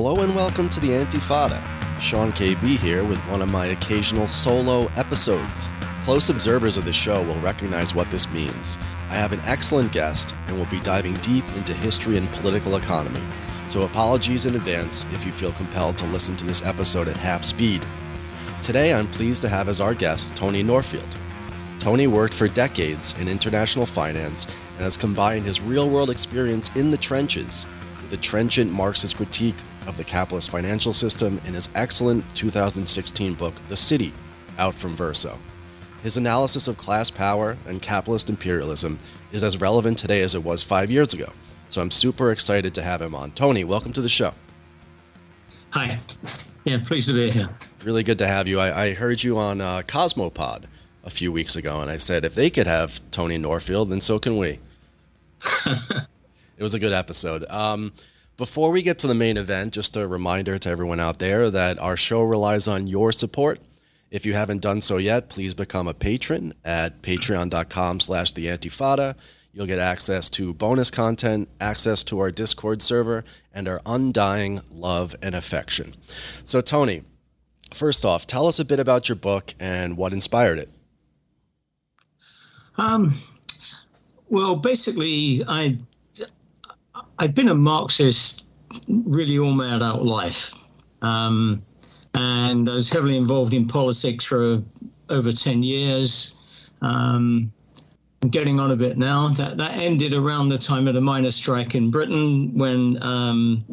Hello and welcome to the Antifada. Sean KB here with one of my occasional solo episodes. Close observers of the show will recognize what this means. I have an excellent guest and will be diving deep into history and political economy. So apologies in advance if you feel compelled to listen to this episode at half speed. Today I'm pleased to have as our guest Tony Norfield. Tony worked for decades in international finance and has combined his real world experience in the trenches with the trenchant Marxist critique of the capitalist financial system in his excellent 2016 book, The City, out from Verso. His analysis of class power and capitalist imperialism is as relevant today as it was five years ago. So I'm super excited to have him on. Tony, welcome to the show. Hi. Yeah, pleased to be here. Really good to have you. I, I heard you on uh, Cosmopod a few weeks ago, and I said if they could have Tony Norfield, then so can we. it was a good episode. Um, before we get to the main event, just a reminder to everyone out there that our show relies on your support. If you haven't done so yet, please become a patron at patreon.com slash the antifada. You'll get access to bonus content, access to our Discord server, and our undying love and affection. So, Tony, first off, tell us a bit about your book and what inspired it. Um, well, basically, I I've been a Marxist really all my adult life. Um, and I was heavily involved in politics for over 10 years. Um, I'm getting on a bit now. That, that ended around the time of the miners' strike in Britain when um,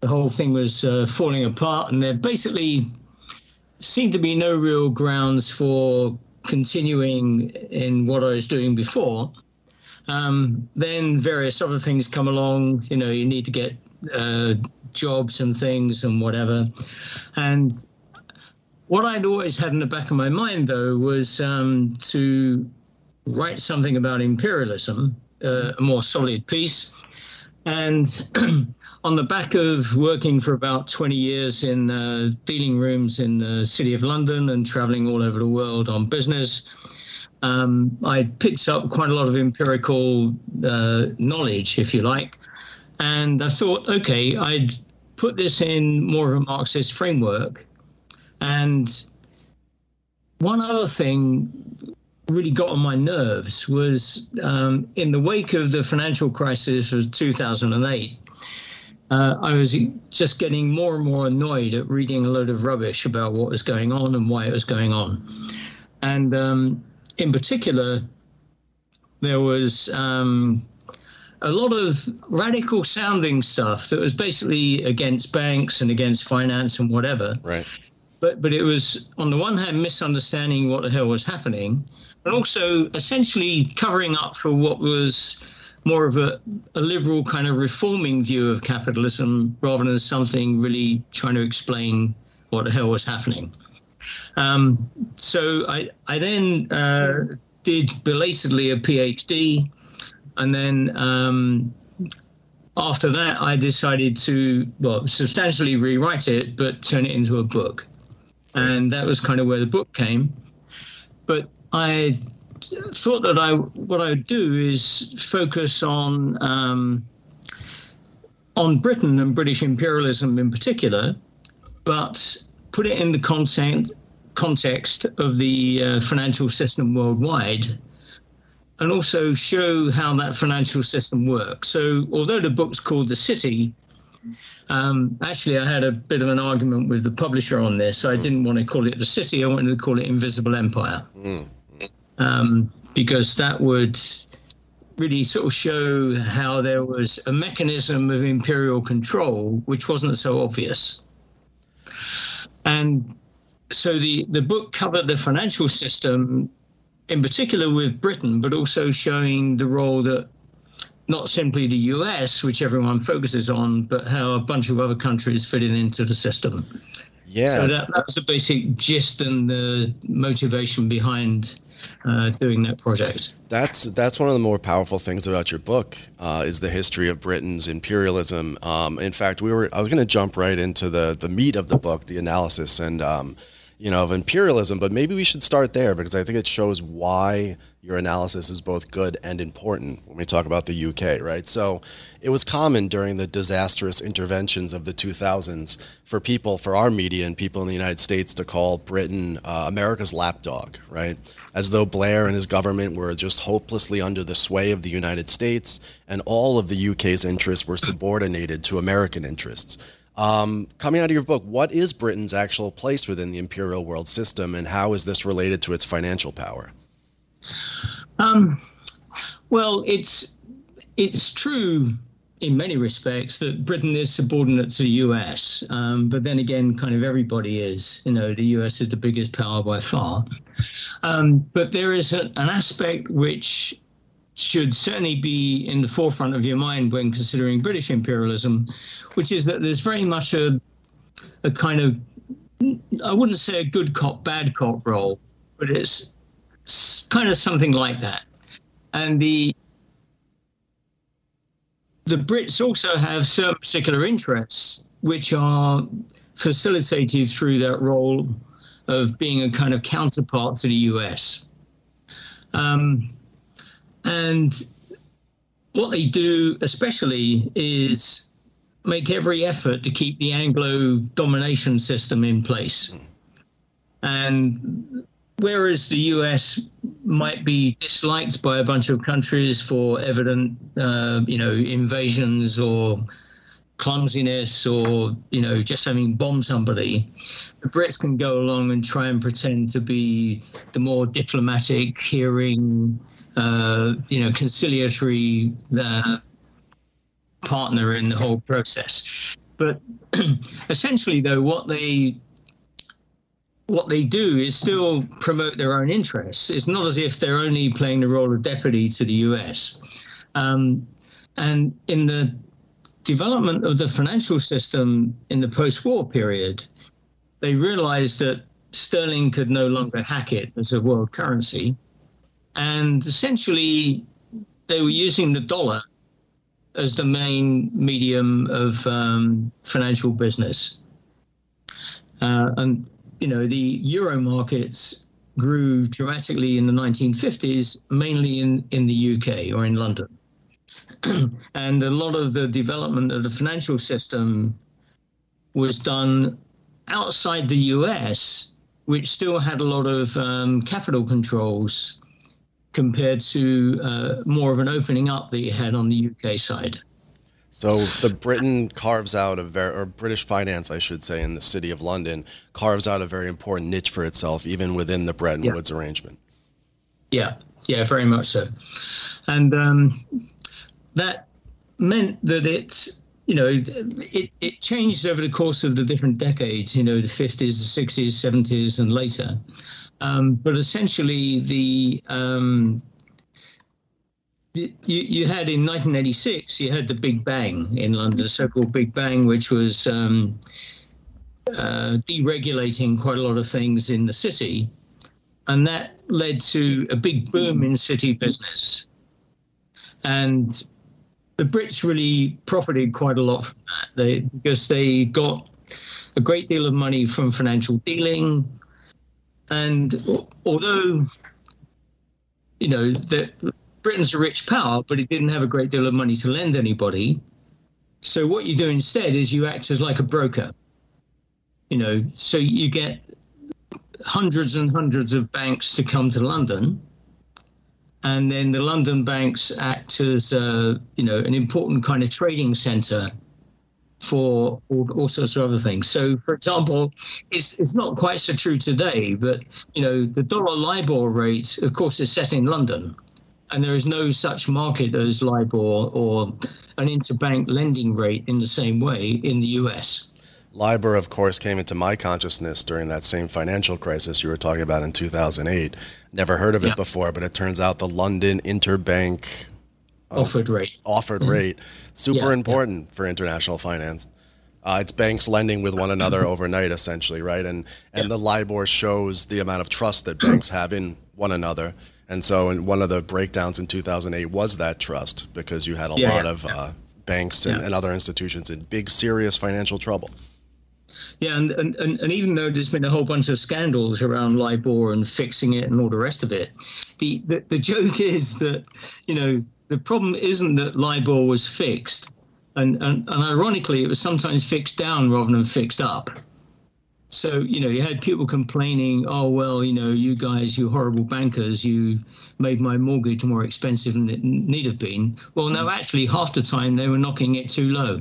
the whole thing was uh, falling apart. And there basically seemed to be no real grounds for continuing in what I was doing before. Um, then various other things come along. You know, you need to get uh, jobs and things and whatever. And what I'd always had in the back of my mind, though, was um, to write something about imperialism, uh, a more solid piece. And on the back of working for about 20 years in uh, dealing rooms in the City of London and traveling all over the world on business, um, I picked up quite a lot of empirical uh, knowledge, if you like. And I thought, okay, I'd put this in more of a Marxist framework. And one other thing really got on my nerves was um, in the wake of the financial crisis of 2008. Uh, I was just getting more and more annoyed at reading a load of rubbish about what was going on and why it was going on. And um, in particular, there was um, a lot of radical sounding stuff that was basically against banks and against finance and whatever. Right. But but it was on the one hand misunderstanding what the hell was happening, but also essentially covering up for what was more of a, a liberal kind of reforming view of capitalism rather than something really trying to explain what the hell was happening. Um, so I, I then uh, did belatedly a PhD, and then um, after that, I decided to well substantially rewrite it, but turn it into a book, and that was kind of where the book came. But I thought that I what I would do is focus on um, on Britain and British imperialism in particular, but put it in the context context of the uh, financial system worldwide and also show how that financial system works. So, although the book's called The City, um, actually, I had a bit of an argument with the publisher on this. I didn't want to call it The City, I wanted to call it Invisible Empire. Um, because that would really sort of show how there was a mechanism of imperial control which wasn't so obvious. And so the, the book covered the financial system, in particular with Britain, but also showing the role that not simply the US, which everyone focuses on, but how a bunch of other countries fitted into the system. Yeah. So that, that was the basic gist and the motivation behind uh, doing that project. That's that's one of the more powerful things about your book uh, is the history of Britain's imperialism. Um, in fact, we were I was going to jump right into the the meat of the book, the analysis, and um, you know, of imperialism. But maybe we should start there because I think it shows why your analysis is both good and important when we talk about the UK, right? So it was common during the disastrous interventions of the 2000s for people, for our media and people in the United States to call Britain uh, America's lapdog, right? As though Blair and his government were just hopelessly under the sway of the United States and all of the UK's interests were subordinated to American interests. Um, coming out of your book, what is Britain's actual place within the imperial world system and how is this related to its financial power? Um, well, it's it's true in many respects that Britain is subordinate to the US, um, but then again, kind of everybody is. You know, the US is the biggest power by far. Um, but there is a, an aspect which should certainly be in the forefront of your mind when considering British imperialism, which is that there's very much a a kind of I wouldn't say a good cop, bad cop role, but it's kind of something like that. And the the Brits also have certain particular interests which are facilitated through that role of being a kind of counterpart to the US. Um, and what they do, especially, is make every effort to keep the Anglo domination system in place. And whereas the US might be disliked by a bunch of countries for evident, uh, you know, invasions or clumsiness or you know just having bombed somebody the brits can go along and try and pretend to be the more diplomatic hearing uh, you know conciliatory uh, partner in the whole process but essentially though what they what they do is still promote their own interests. It's not as if they're only playing the role of deputy to the US. Um, and in the development of the financial system in the post war period, they realized that sterling could no longer hack it as a world currency. And essentially, they were using the dollar as the main medium of um, financial business. Uh, and you know, the euro markets grew dramatically in the 1950s, mainly in, in the UK or in London. and a lot of the development of the financial system was done outside the US, which still had a lot of um, capital controls compared to uh, more of an opening up that you had on the UK side. So the Britain carves out a very, or British finance, I should say, in the city of London, carves out a very important niche for itself, even within the Bretton yeah. Woods arrangement. Yeah, yeah, very much so, and um, that meant that it, you know, it it changed over the course of the different decades. You know, the fifties, the sixties, seventies, and later. Um, but essentially, the um, you, you had in 1986, you had the Big Bang in London, the so-called Big Bang, which was um, uh, deregulating quite a lot of things in the city, and that led to a big boom in city business. And the Brits really profited quite a lot from that, they, because they got a great deal of money from financial dealing. And although, you know, that Britain's a rich power, but it didn't have a great deal of money to lend anybody. So what you do instead is you act as like a broker. You know, so you get hundreds and hundreds of banks to come to London, and then the London banks act as uh, you know an important kind of trading centre for all, all, sorts of other things. So, for example, it's it's not quite so true today, but you know the dollar LIBOR rate, of course, is set in London and there is no such market as LIBOR or an interbank lending rate in the same way in the US. LIBOR, of course, came into my consciousness during that same financial crisis you were talking about in 2008. Never heard of it yeah. before, but it turns out the London interbank offered rate. Offered mm-hmm. rate, super yeah, important yeah. for international finance. Uh, it's banks lending with one another overnight, essentially, right? And and the LIBOR shows the amount of trust that banks have in one another. And so, in one of the breakdowns in 2008 was that trust because you had a yeah, lot yeah, of uh, banks and, and, other institutions in big, serious financial trouble. Yeah, and, and, and even though there's been a whole bunch of scandals around LIBOR and fixing it and all the rest of it, the, the, the joke is that, you know, the problem isn't that LIBOR was fixed. And, and, and ironically, it was sometimes fixed down rather than fixed up. So, you know, you had people complaining, oh, well, you know, you guys, you horrible bankers, you made my mortgage more expensive than it need have been. Well, no, mm. actually, half the time they were knocking it too low.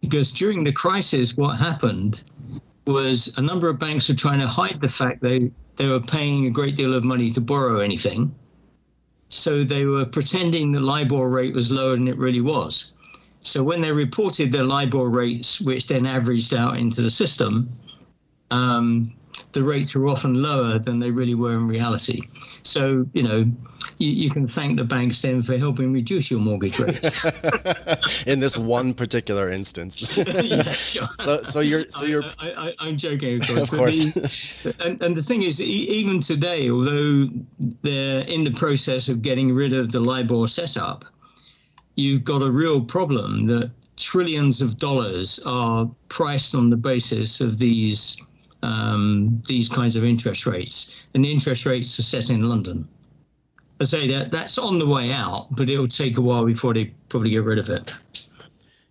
Because during the crisis, what happened was a number of banks were trying to hide the fact they, they were paying a great deal of money to borrow anything. So they were pretending the LIBOR rate was lower than it really was. So when they reported their LIBOR rates, which then averaged out into the system, um, the rates were often lower than they really were in reality. So, you know, you, you can thank the banks then for helping reduce your mortgage rates. in this one particular instance. yeah, sure. So, so you're, so you're. I, am joking, of course. Of course. The, and, and the thing is, even today, although they're in the process of getting rid of the LIBOR setup, you've got a real problem that trillions of dollars are priced on the basis of these um, these kinds of interest rates, and the interest rates are set in London. I say that that's on the way out, but it'll take a while before they probably get rid of it.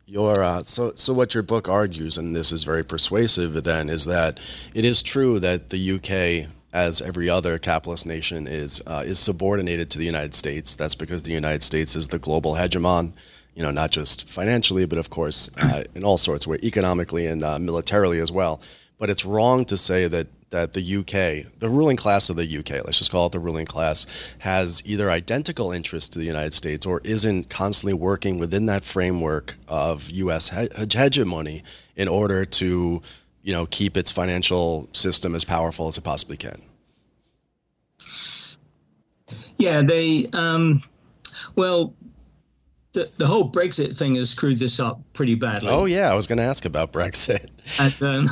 Your uh, so so what your book argues, and this is very persuasive. Then is that it is true that the UK as every other capitalist nation is uh, is subordinated to the United States. That's because the United States is the global hegemon. You know, not just financially, but of course uh, in all sorts of ways, economically and uh, militarily as well. But it's wrong to say that that the UK, the ruling class of the UK, let's just call it the ruling class, has either identical interests to the United States or isn't constantly working within that framework of U.S. hegemony in order to you know, keep its financial system as powerful as it possibly can? Yeah, they, um, well, the, the whole Brexit thing has screwed this up pretty badly. Oh yeah, I was going to ask about Brexit. And um,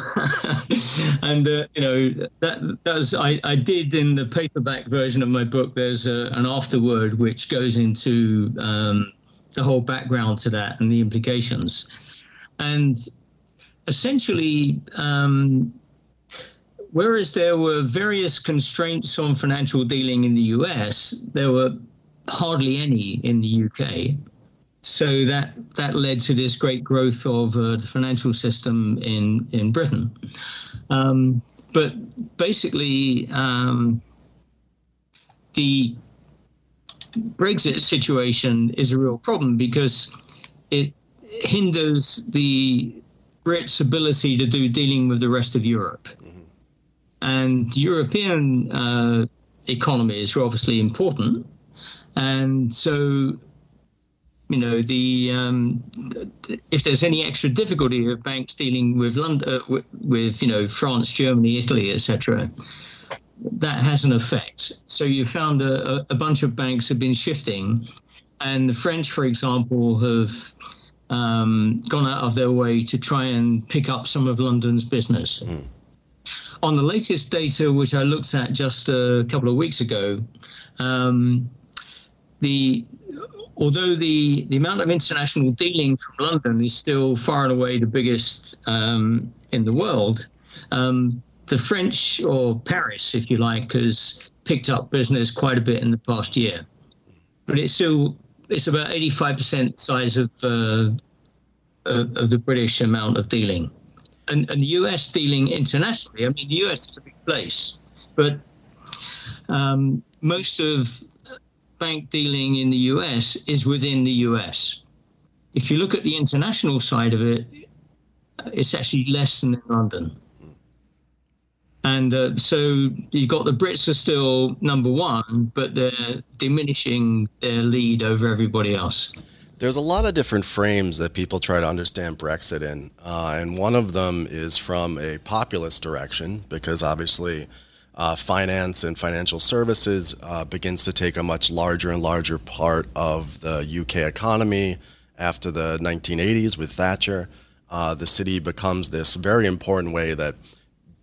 and uh, you know that that's I, I did in the paperback version of my book. There's a, an afterword which goes into um, the whole background to that and the implications. And essentially, um, whereas there were various constraints on financial dealing in the US, there were hardly any in the UK. So that that led to this great growth of uh, the financial system in in Britain. Um, but basically, um, the Brexit situation is a real problem because it hinders the Brits' ability to do dealing with the rest of Europe. Mm-hmm. And European uh, economies are obviously important. And so, you know, the um, if there's any extra difficulty of banks dealing with London, uh, with, with, you know France, Germany, Italy, etc., that has an effect. So you found a, a bunch of banks have been shifting, and the French, for example, have um, gone out of their way to try and pick up some of London's business. Mm. On the latest data, which I looked at just a couple of weeks ago, um, the although the, the amount of international dealing from London is still far and away the biggest um, in the world, um, the French, or Paris, if you like, has picked up business quite a bit in the past year. But it's still it's about 85% size of, uh, of the British amount of dealing. And, and the US dealing internationally, I mean, the US is a big place, but um, most of bank dealing in the US is within the US. If you look at the international side of it, it's actually less than in London. And uh, so you've got the Brits are still number one, but they're diminishing their lead over everybody else. There's a lot of different frames that people try to understand Brexit in. Uh, and one of them is from a populist direction, because obviously uh, finance and financial services uh, begins to take a much larger and larger part of the UK economy after the 1980s with Thatcher. Uh, the city becomes this very important way that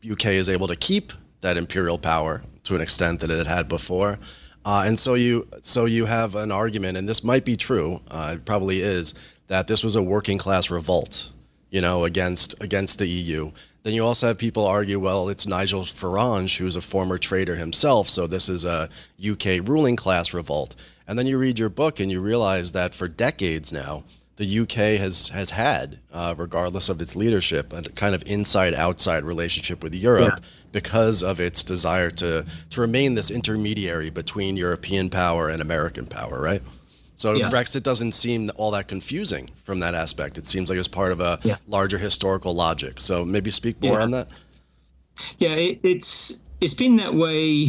UK is able to keep that imperial power to an extent that it had before. Uh, and so you so you have an argument, and this might be true. Uh, it probably is that this was a working class revolt. you know, against against the EU. Then you also have people argue, well, it's Nigel Farage, who's a former trader himself, so this is a UK ruling class revolt. And then you read your book and you realize that for decades now, the UK has has had, uh, regardless of its leadership, a kind of inside outside relationship with Europe yeah. because of its desire to to remain this intermediary between European power and American power, right? So yeah. Brexit doesn't seem all that confusing from that aspect. It seems like it's part of a yeah. larger historical logic. So maybe speak more on that. Yeah, it, it's it's been that way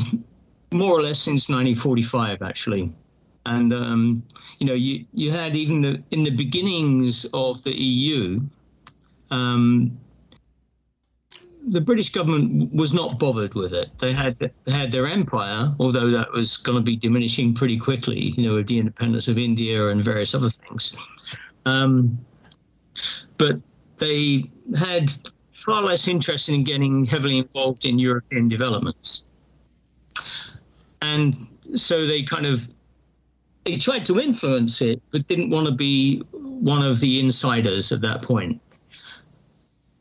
more or less since 1945, actually and um, you know you you had even the in the beginnings of the EU. Um, the British government was not bothered with it. They had they had their empire, although that was going to be diminishing pretty quickly. You know, with the independence of India and various other things. Um, but they had far less interest in getting heavily involved in European developments, and so they kind of he tried to influence it, but didn't want to be one of the insiders at that point.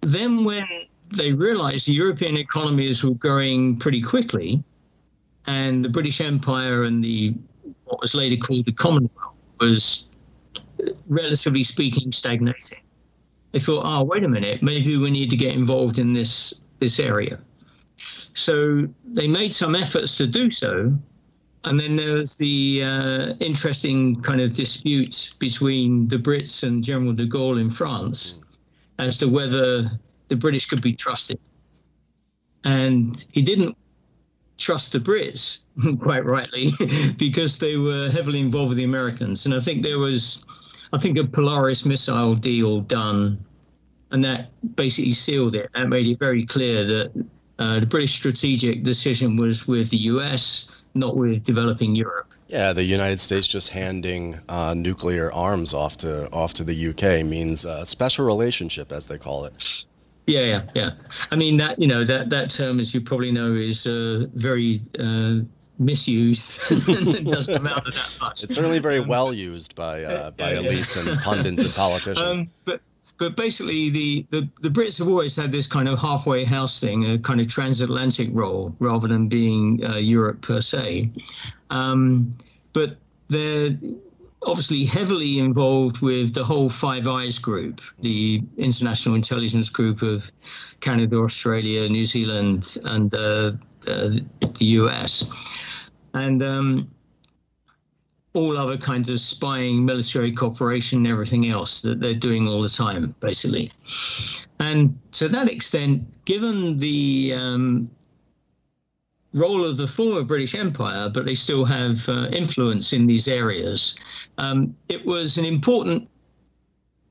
Then, when they realized the European economies were growing pretty quickly, and the British Empire and the what was later called the Commonwealth was, relatively speaking, stagnating. They thought, oh, wait a minute, maybe we need to get involved in this this area. So they made some efforts to do so, and then there was the uh, interesting kind of dispute between the Brits and General de Gaulle in France as to whether the British could be trusted. And he didn't trust the Brits, quite rightly, because they were heavily involved with the Americans. And I think there was, I think, a Polaris missile deal done, and that basically sealed it. That made it very clear that uh, the British strategic decision was with the US not with developing Europe. Yeah, the United States just handing uh, nuclear arms off to off to the UK means a special relationship, as they call it. Yeah, yeah, yeah. I mean that you know that that term, as you probably know, is uh, very uh, misused. it doesn't amount to that much. It's certainly very um, well used by uh, by yeah, elites yeah. and pundits and politicians. Um, but but basically the, the, the Brits have always had this kind of halfway house thing, a kind of transatlantic role rather than being uh, Europe per se. Um, but they're obviously heavily involved with the whole Five Eyes group, the international intelligence group of Canada, Australia, New Zealand, and uh, uh, the US. And um, all other kinds of spying, military cooperation, and everything else that they're doing all the time, basically. And to that extent, given the um, role of the former British Empire, but they still have uh, influence in these areas, um, it was an important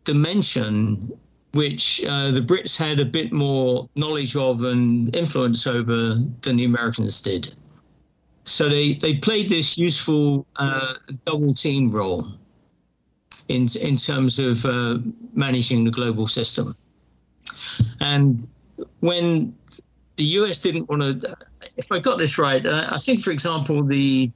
dimension which uh, the Brits had a bit more knowledge of and influence over than the Americans did. So they, they played this useful uh, double team role in, in terms of uh, managing the global system. And when the US didn't want to, if I got this right, uh, I think, for example, the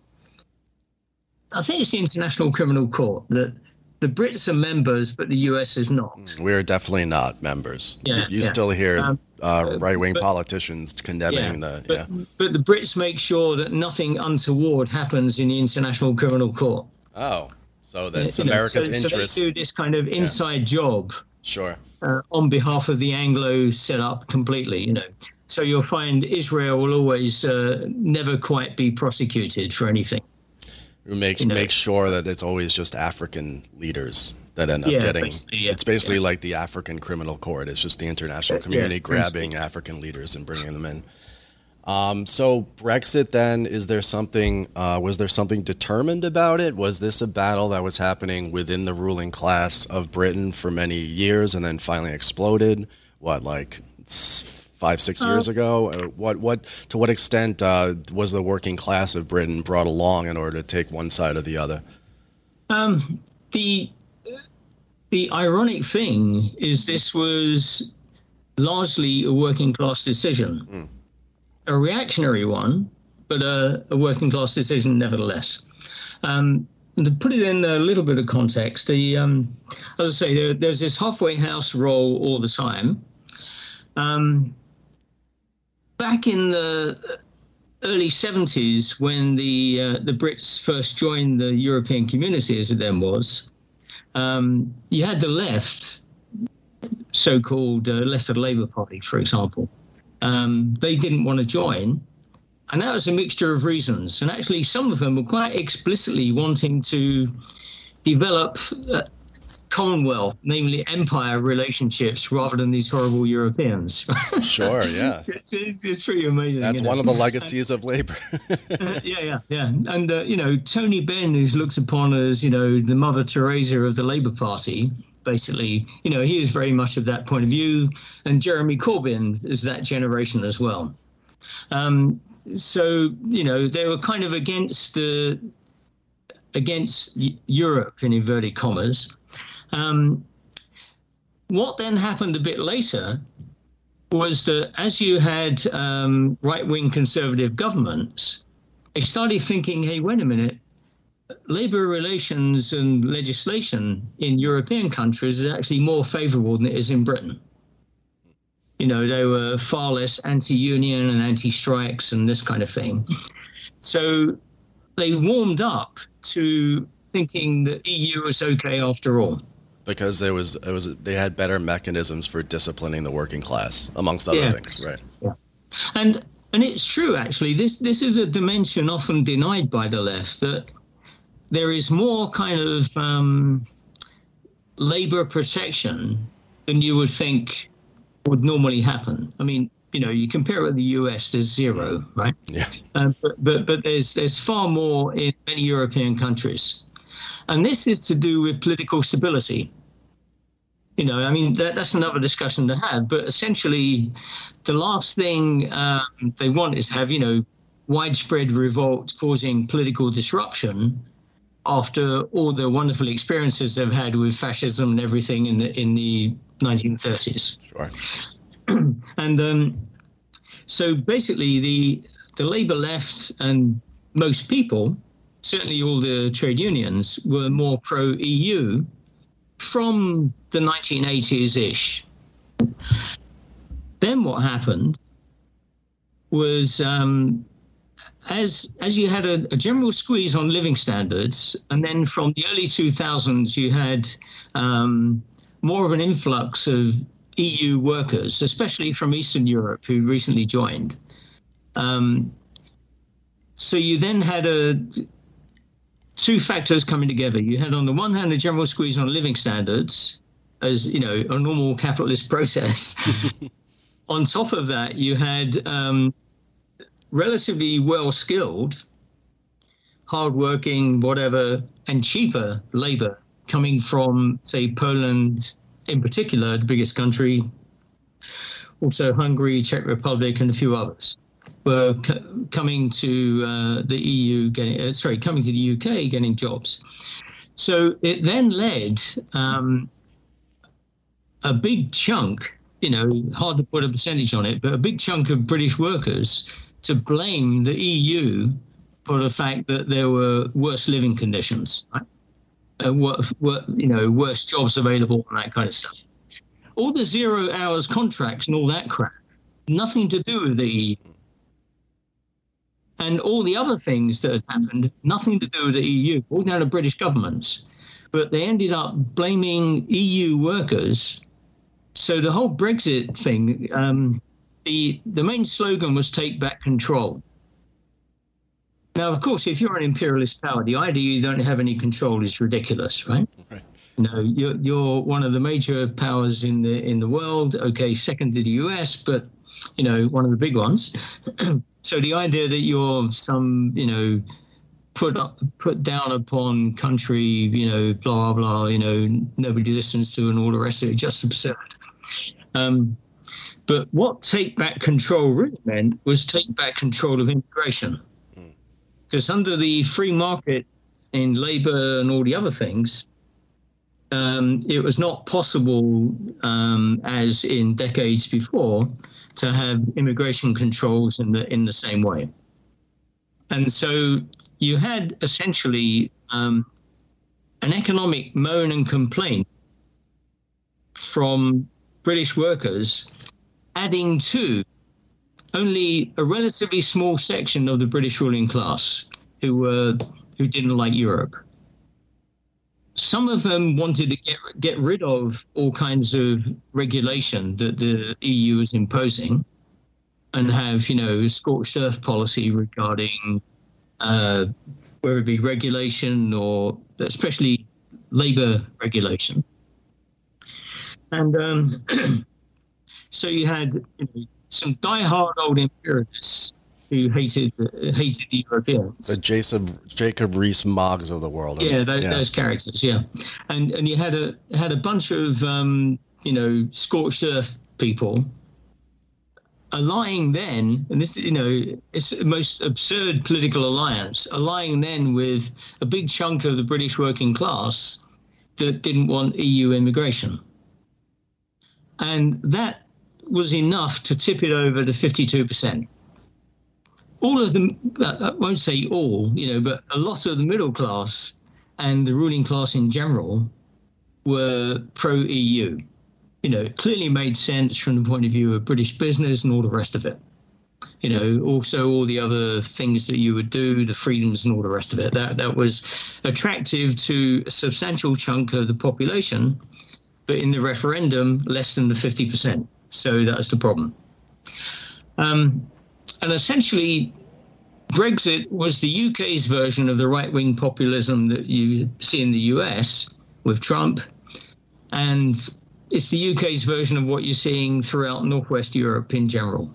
I think it's the International Criminal Court that the Brits are members, but the US is not. Mm, we're definitely not members. Yeah, you, yeah. still hear um, uh, right wing politicians condemning yeah, the. But, yeah. but the Brits make sure that nothing untoward happens in the International Criminal Court. Oh, so that's America's know, so, interest. So they do this kind of inside job. Sure. Uh, on behalf of the Anglo setup completely, you know. So you'll find Israel will always uh, never quite be prosecuted for anything make you know, make sure that it's always just African leaders that end up yeah, getting. Basically, yeah, it's basically yeah. like the African criminal court. It's just the international community grabbing African leaders and bringing them in. Um, so Brexit, then, is there something? Uh, was there something determined about it? Was this a battle that was happening within the ruling class of Britain for many years and then finally exploded? What, like five six years ago? Uh, what what to what extent uh, was the working class of Britain brought along in order to take one side or the other? Um, the the ironic thing is this was largely a working class decision, mm. a reactionary one, but a, a, working class decision nevertheless. Um, to put it in a little bit of context, the um, as I say, there, there's this halfway house role all the time. Um, back in the early 70s, when the uh, the Brits first joined the European Community, as it then was, um, you had the left, so-called uh, left of the Labour Party, for example. Um, they didn't want to join and that was a mixture of reasons. And actually, some of them were quite explicitly wanting to develop uh, Commonwealth, namely empire relationships, rather than these horrible Europeans. sure, yeah. It's, it's, it's, pretty amazing. That's one know? of the legacies of labor. uh, yeah, yeah, yeah. And, uh, you know, Tony Benn, who's looked upon as, you know, the Mother Teresa of the Labour Party, basically, you know, he is very much of that point of view. And Jeremy Corbyn is that generation as well. Um, so you know they were kind of against the against Europe in inverted commas. Um, what then happened a bit later was that as you had um, right-wing conservative governments, they started thinking, "Hey, wait a minute." Labor relations and legislation in European countries is actually more favorable than it is in Britain you know, they were far less anti-union and anti-strikes and this kind of thing. So they warmed up to thinking the EU was okay after all. Because there was, it was, they had better mechanisms for disciplining the working class, amongst other yeah. things, right? Yeah, and and it's true actually. This this is a dimension often denied by the left that there is more kind of um, labor protection than you would think would normally happen. I mean, you know, you compare it with the US, there's zero, right? Yeah. Um, but, but but there's there's far more in many European countries, and this is to do with political stability. You know, I mean, that, that's another discussion to have. But essentially, the last thing um, they want is have you know widespread revolt causing political disruption after all the wonderful experiences they've had with fascism and everything in the in the 1930s. Sure. and um, so basically, the the Labour left and most people, certainly all the trade unions, were more pro EU from the 1980s ish. Then what happened was um, as as you had a, a, general squeeze on living standards, and then from the early 2000s you had um, more of an influx of EU workers, especially from Eastern Europe, who recently joined. Um, so you then had a two factors coming together. You had on the one hand a general squeeze on living standards, as you know, a normal capitalist process. on top of that, you had um, relatively well skilled, hardworking, whatever, and cheaper labor coming from, say, Poland in particular, the biggest country, also Hungary, Czech Republic, and a few others were coming to uh, the EU, getting uh, sorry, coming to the UK, getting jobs. So it then led um, a big chunk, you know, hard to put a percentage on it, but a big chunk of British workers to blame the EU for the fact that there were worse living conditions. Right? uh, you know, worse jobs available and that kind of stuff. All the zero hours contracts and all that crap, nothing to do with the EU. And all the other things that had happened, nothing to do with the EU, all down to British governments. But they ended up blaming EU workers. So the whole Brexit thing, um, the the main slogan was "Take back control." Now, of course, if you're an imperialist power, the idea you don't have any control is ridiculous, right? right. You know, you're, you're one of the major powers in the in the world. Okay, second to the U.S., but you know, one of the big ones. so the idea that you're some, you know, put up, put down upon country, you know, blah blah, you know, nobody listens to, and all the rest of it, just absurd. Um, but what take back control really meant was take back control of immigration because under the free market in labor and all the other things, um, it was not possible, um, as in decades before, to have immigration controls in the in the same way. And so you had essentially um, an economic moan and complaint from British workers, adding to only a relatively small section of the British ruling class who were who didn't like Europe. Some of them wanted to get get rid of all kinds of regulation that the EU was imposing, and have you know scorched earth policy regarding uh, whether it be regulation or especially labor regulation. And um, so you had you know, some die-hard old imperialists who hated hated the Europeans. The Jacob Jacob Rees-Moggs of the world. Yeah, those, yeah. those characters. Yeah, and and you had a had a bunch of um, you know scorched earth people allying then, and this you know it's the most absurd political alliance, allying then with a big chunk of the British working class that didn't want EU immigration, and that was enough to tip it over to 52%. All of them, I won't say all, you know, but a lot of the middle class and the ruling class in general were pro EU. You know, it clearly made sense from the point of view of British business and all the rest of it. You know, also all the other things that you would do, the freedoms and all the rest of it. That that was attractive to a substantial chunk of the population, but in the referendum, less than the 50%. So that's the problem. Um, and essentially, Brexit was the UK's version of the right wing populism that you see in the US with Trump. And it's the UK's version of what you're seeing throughout Northwest Europe in general.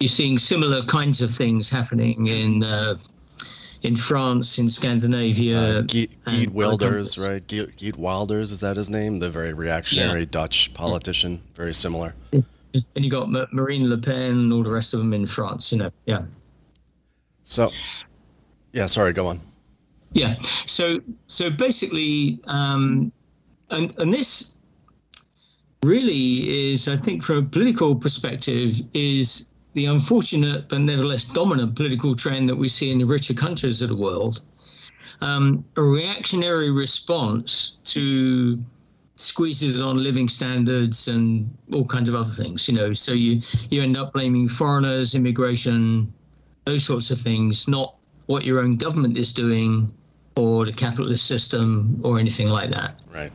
You're seeing similar kinds of things happening in uh, in France, in Scandinavia. Uh, Geert, Wilders, right? Geert, Wilders, is that his name? The very reactionary yeah. Dutch politician, very similar. And you got Marine Le Pen and all the rest of them in France, you know, yeah. So, yeah, sorry, go on. Yeah, so so basically, um, and and this really is, I think, from a political perspective, is the unfortunate but nevertheless dominant political trend that we see in the richer countries of the world, um, a reactionary response to squeezes it on living standards and all kinds of other things. You know, so you you end up blaming foreigners, immigration, those sorts of things, not what your own government is doing or the capitalist system or anything like that. Right.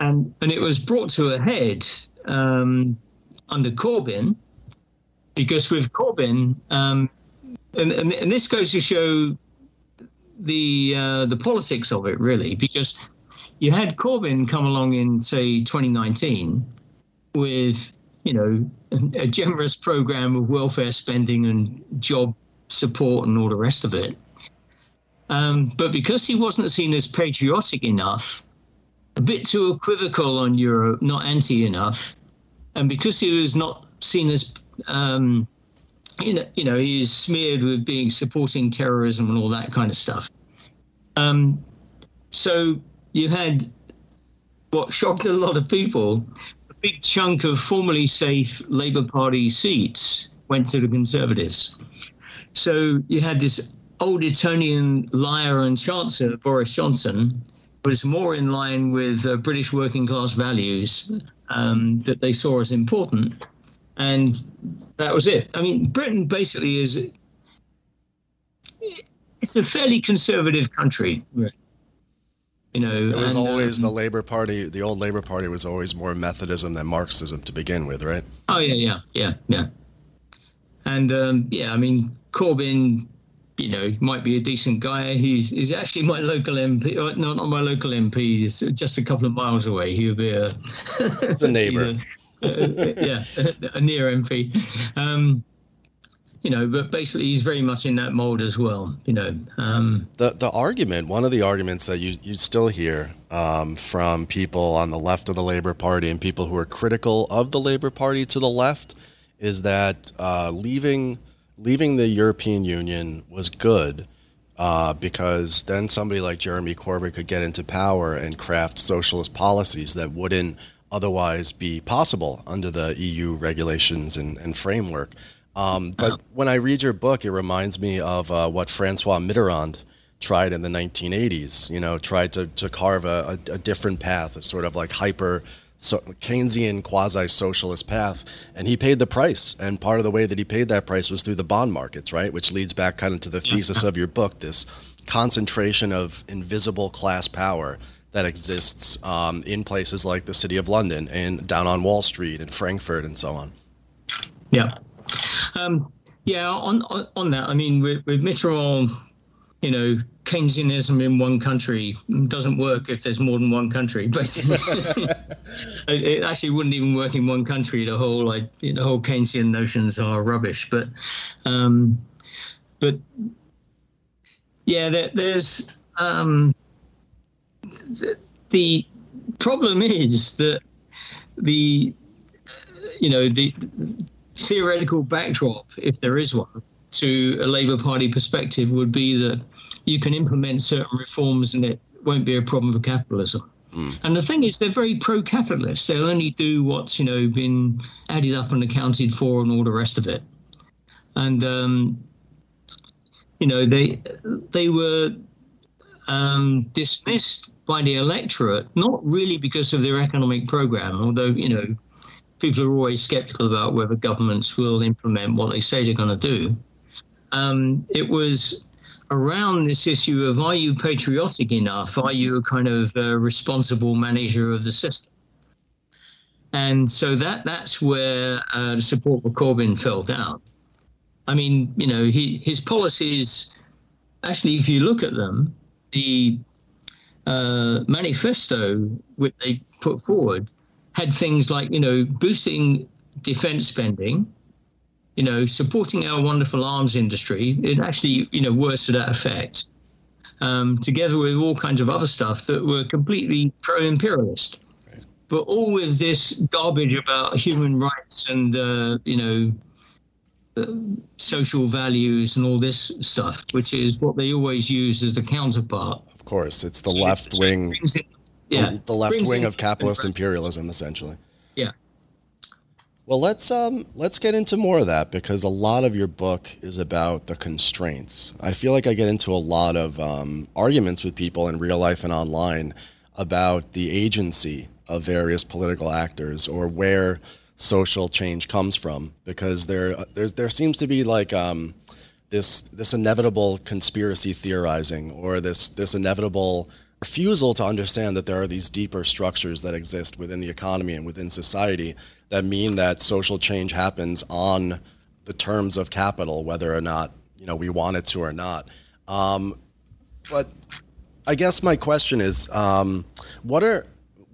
And and it was brought to a head um, under Corbyn because with Corbyn, um, and, and, and this goes to show the uh, the politics of it really, because you had Corbyn come along in say 2019 with you know a generous program of welfare spending and job support and all the rest of it. Um, but because he wasn't seen as patriotic enough, a bit too equivocal on Europe, not anti enough, and because he was not seen as um, you know, you know, he's smeared with being supporting terrorism and all that kind of stuff. Um, so you had what shocked a lot of people. A big chunk of formerly safe Labour Party seats went to the Conservatives. So you had this old Etonian liar and chancer, Boris Johnson, was more in line with uh, British working class values um, that they saw as important and that was it. I mean, Britain basically is it's a fairly conservative country. Right. You know, it was and, always um, the Labour Party. The old Labour Party was always more Methodism than Marxism to begin with, right? Oh yeah, yeah, yeah, yeah. And um, yeah, I mean, Corbyn, you know, might be a decent guy. He's he's actually my local MP. Uh, no, not my local MP. He's just a couple of miles away. He would be a. it's a know, yeah, a near MP. Um, you know, but basically he's very much in that mold as well. You know, um, the the argument, one of the arguments that you you still hear um, from people on the left of the Labour Party and people who are critical of the Labour Party to the left, is that uh, leaving leaving the European Union was good. Uh, because then somebody like Jeremy Corbyn could get into power and craft socialist policies that wouldn't otherwise be possible under the EU regulations and, and framework. Um, but when I read your book, it reminds me of uh, what Francois Mitterrand tried in the 1980s. You know, tried to to carve a, a, a different path, a sort of like hyper so Keynesian quasi socialist path, and he paid the price. And part of the way that he paid that price was through the bond markets, right? Which leads back kind of to the thesis of your book this concentration of invisible class power that exists um, in places like the city of London and down on Wall Street and Frankfurt and so on. Yeah. Um, yeah, on, on, on that, I mean, with, with Mitterrand, you know, Keynesianism in one country doesn't work if there's more than one country. Basically, it actually wouldn't even work in one country. The whole like the whole Keynesian notions are rubbish. But, um, but yeah, there, there's um, the, the problem is that the you know the theoretical backdrop, if there is one, to a Labour Party perspective would be that you can implement certain reforms and it won't be a problem for capitalism. Mm. And the thing is, they're very pro-capitalist. They'll only do what's you know been added up and accounted for, and all the rest of it. And um, you know they they were um, dismissed by the electorate, not really because of their economic program, although you know people are always skeptical about whether governments will implement what they say they're going to do um, it was around this issue of are you patriotic enough? Are you a kind of uh, responsible manager of the system? And so that that's where uh, the support for Corbyn fell down. I mean, you know, he, his policies, actually, if you look at them, the uh, manifesto which they put forward had things like, you know, boosting defense spending, you know, supporting our wonderful arms industry, it actually, you know, works to that effect. Um, together with all kinds of other stuff that were completely pro-imperialist, right. but all with this garbage about human rights and uh, you know uh, social values and all this stuff, which is what they always use as the counterpart. Of course, it's the so left wing. It, yeah, the, the left wing of capitalist imperialism, essentially. Yeah. Well, let's um, let's get into more of that because a lot of your book is about the constraints. I feel like I get into a lot of um, arguments with people in real life and online about the agency of various political actors or where social change comes from because there there's there seems to be like um, this this inevitable conspiracy theorizing or this this inevitable refusal to understand that there are these deeper structures that exist within the economy and within society that mean that social change happens on the terms of capital, whether or not you know we want it to or not. Um, but I guess my question is, um, what are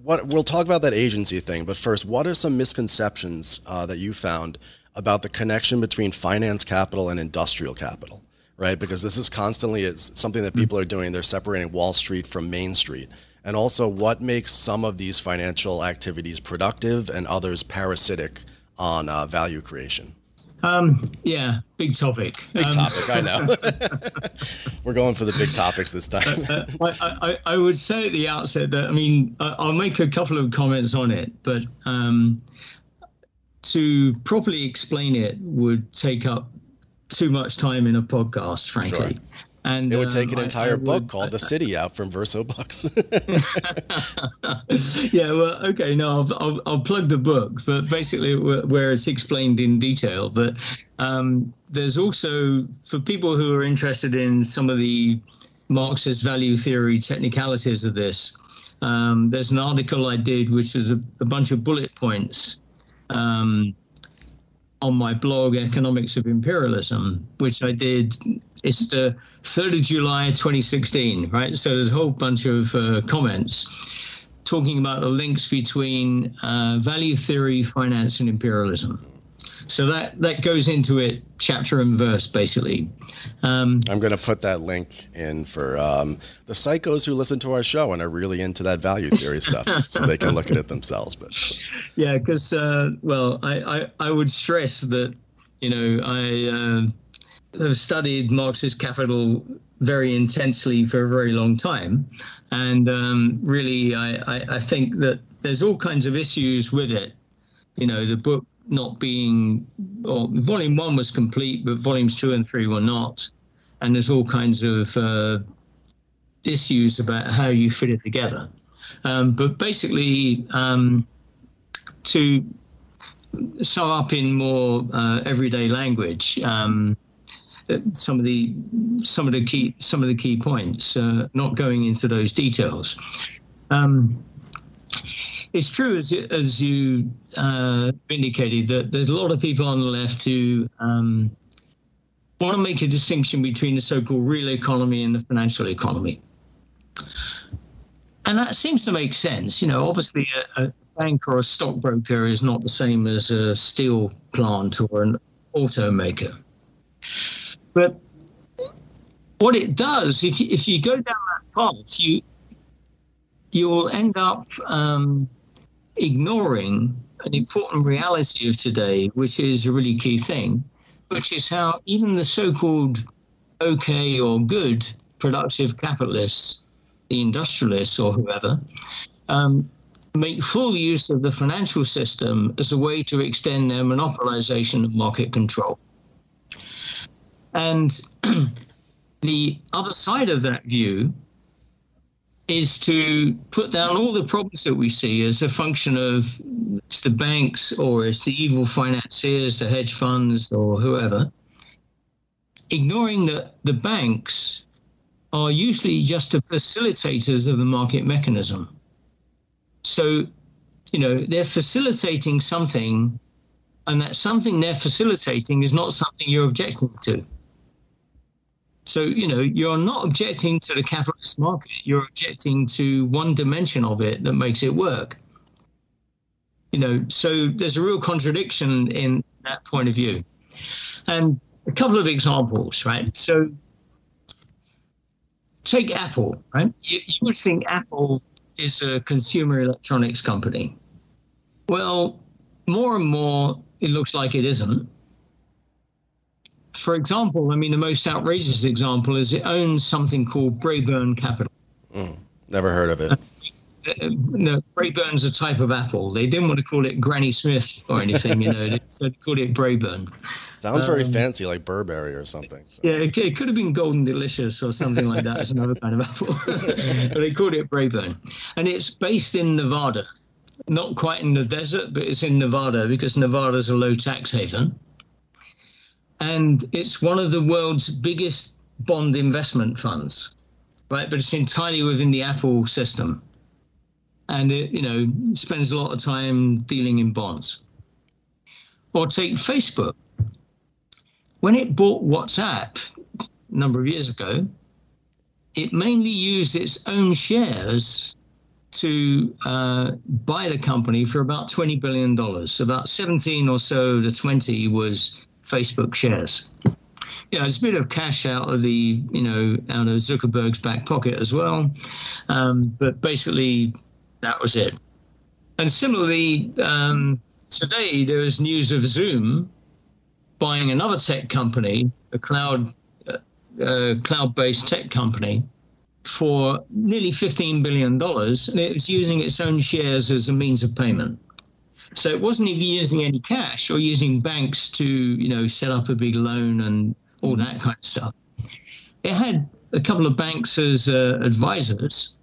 what we'll talk about that agency thing, but first, what are some misconceptions uh, that you found about the connection between finance capital and industrial capital? Right? Because this is constantly something that people are doing. They're separating Wall Street from Main Street. And also, what makes some of these financial activities productive and others parasitic on uh, value creation? Um, yeah, big topic. Big um, topic, I know. We're going for the big topics this time. uh, I, I, I, would say at the outset that, I mean, I'll make a couple of comments on it, but um, to properly explain it would take up too much time in a podcast, frankly. Sure. And it would take um, an entire I, I book would, called "The City" out from Verso Books. yeah, well, okay, no, I'll, I'll, I'll, plug the book, but basically where it's explained in detail. But um, there's also for people who are interested in some of the Marxist value theory technicalities of this. Um, there's an article I did, which is a, a bunch of bullet points um, on my blog, Economics of Imperialism, which I did. It's the 3rd of July 2016, right? So there's a whole bunch of uh, comments talking about the links between uh, value theory, finance, and imperialism. So that that goes into it chapter and verse basically. Um, I'm going to put that link in for um, the psychos who listen to our show and are really into that value theory stuff, so they can look at it themselves. But yeah, because uh, well, I, I I would stress that you know I uh, have studied Marxist capital very intensely for a very long time, and um, really I, I I think that there's all kinds of issues with it. You know, the book not being, or volume one was complete, but volumes two and three were not. And there's all kinds of uh, issues about how you fit it together. Um, but basically, um, to sum up in more uh, everyday language, um, some of the some of the key some of the key points. Uh, not going into those details. Um, it's true, as as you uh, indicated, that there's a lot of people on the left who um, want to make a distinction between the so-called real economy and the financial economy, and that seems to make sense. You know, obviously, a, a bank or a stockbroker is not the same as a steel plant or an automaker. But what it does, if you, if you go down that path, you you'll end up um, ignoring an important reality of today, which is a really key thing, which is how even the so-called okay or good productive capitalists, the industrialists or whoever, um, make full use of the financial system as a way to extend their monopolization of market control. And the other side of that view is to put down all the problems that we see as a function of it's the banks or it's the evil financiers, the hedge funds or whoever, ignoring that the banks are usually just the facilitators of the market mechanism. So, you know, they're facilitating something, and that something they're facilitating is not something you're objecting to. So, you know, you're not objecting to the capitalist market, you're objecting to one dimension of it that makes it work. You know, so there's a real contradiction in that point of view. And a couple of examples, right? So, take Apple, right? You, you would think Apple is a consumer electronics company. Well, more and more, it looks like it isn't for example, I mean, the most outrageous example is it owns something called Braeburn Capital. Mm, never heard of it. Uh, uh, no, Braeburn's a type of apple. They didn't want to call it Granny Smith or anything, you know. so they called it Braeburn. Sounds very um, fancy, like Burberry or something. So. Yeah, it, it, could have been Golden Delicious or something like that. It's another kind of apple, but they called it Braeburn, and it's based in Nevada, not quite in the desert, but it's in Nevada because Nevada's a low tax haven and it's one of the world's biggest bond investment funds, right? But it's entirely within the Apple system, and it you know spends a lot of time dealing in bonds. Or take Facebook. When it bought WhatsApp a number of years ago, it mainly used its own shares to uh, buy the company for about $20 billion. So about 17 or so the 20 was Facebook shares. Yeah, it's a bit of cash out of the, you know, out of Zuckerberg's back pocket as well. Um, but basically, that was it. And similarly, um, today there is news of Zoom buying another tech company, a cloud uh, uh, cloud-based tech company, for nearly $15 billion, and it was using its own shares as a means of payment. So it wasn't even using any cash or using banks to, you know, set up a big loan and all that kind of stuff. It had a couple of banks as uh, advisors,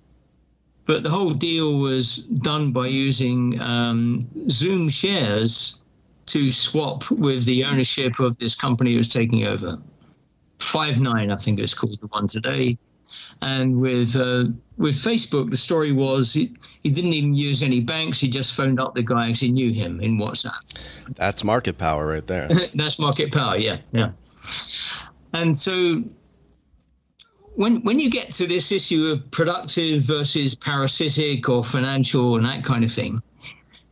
but the whole deal was done by using um, Zoom shares to swap with the ownership of this company it was taking over. Five9, I think it's called the one today. And with uh, with Facebook, the story was he, he didn't even use any banks. He just phoned up the guy he knew him in WhatsApp. That's market power right there. That's market power. Yeah, yeah. And so when when you get to this issue of productive versus parasitic or financial and that kind of thing,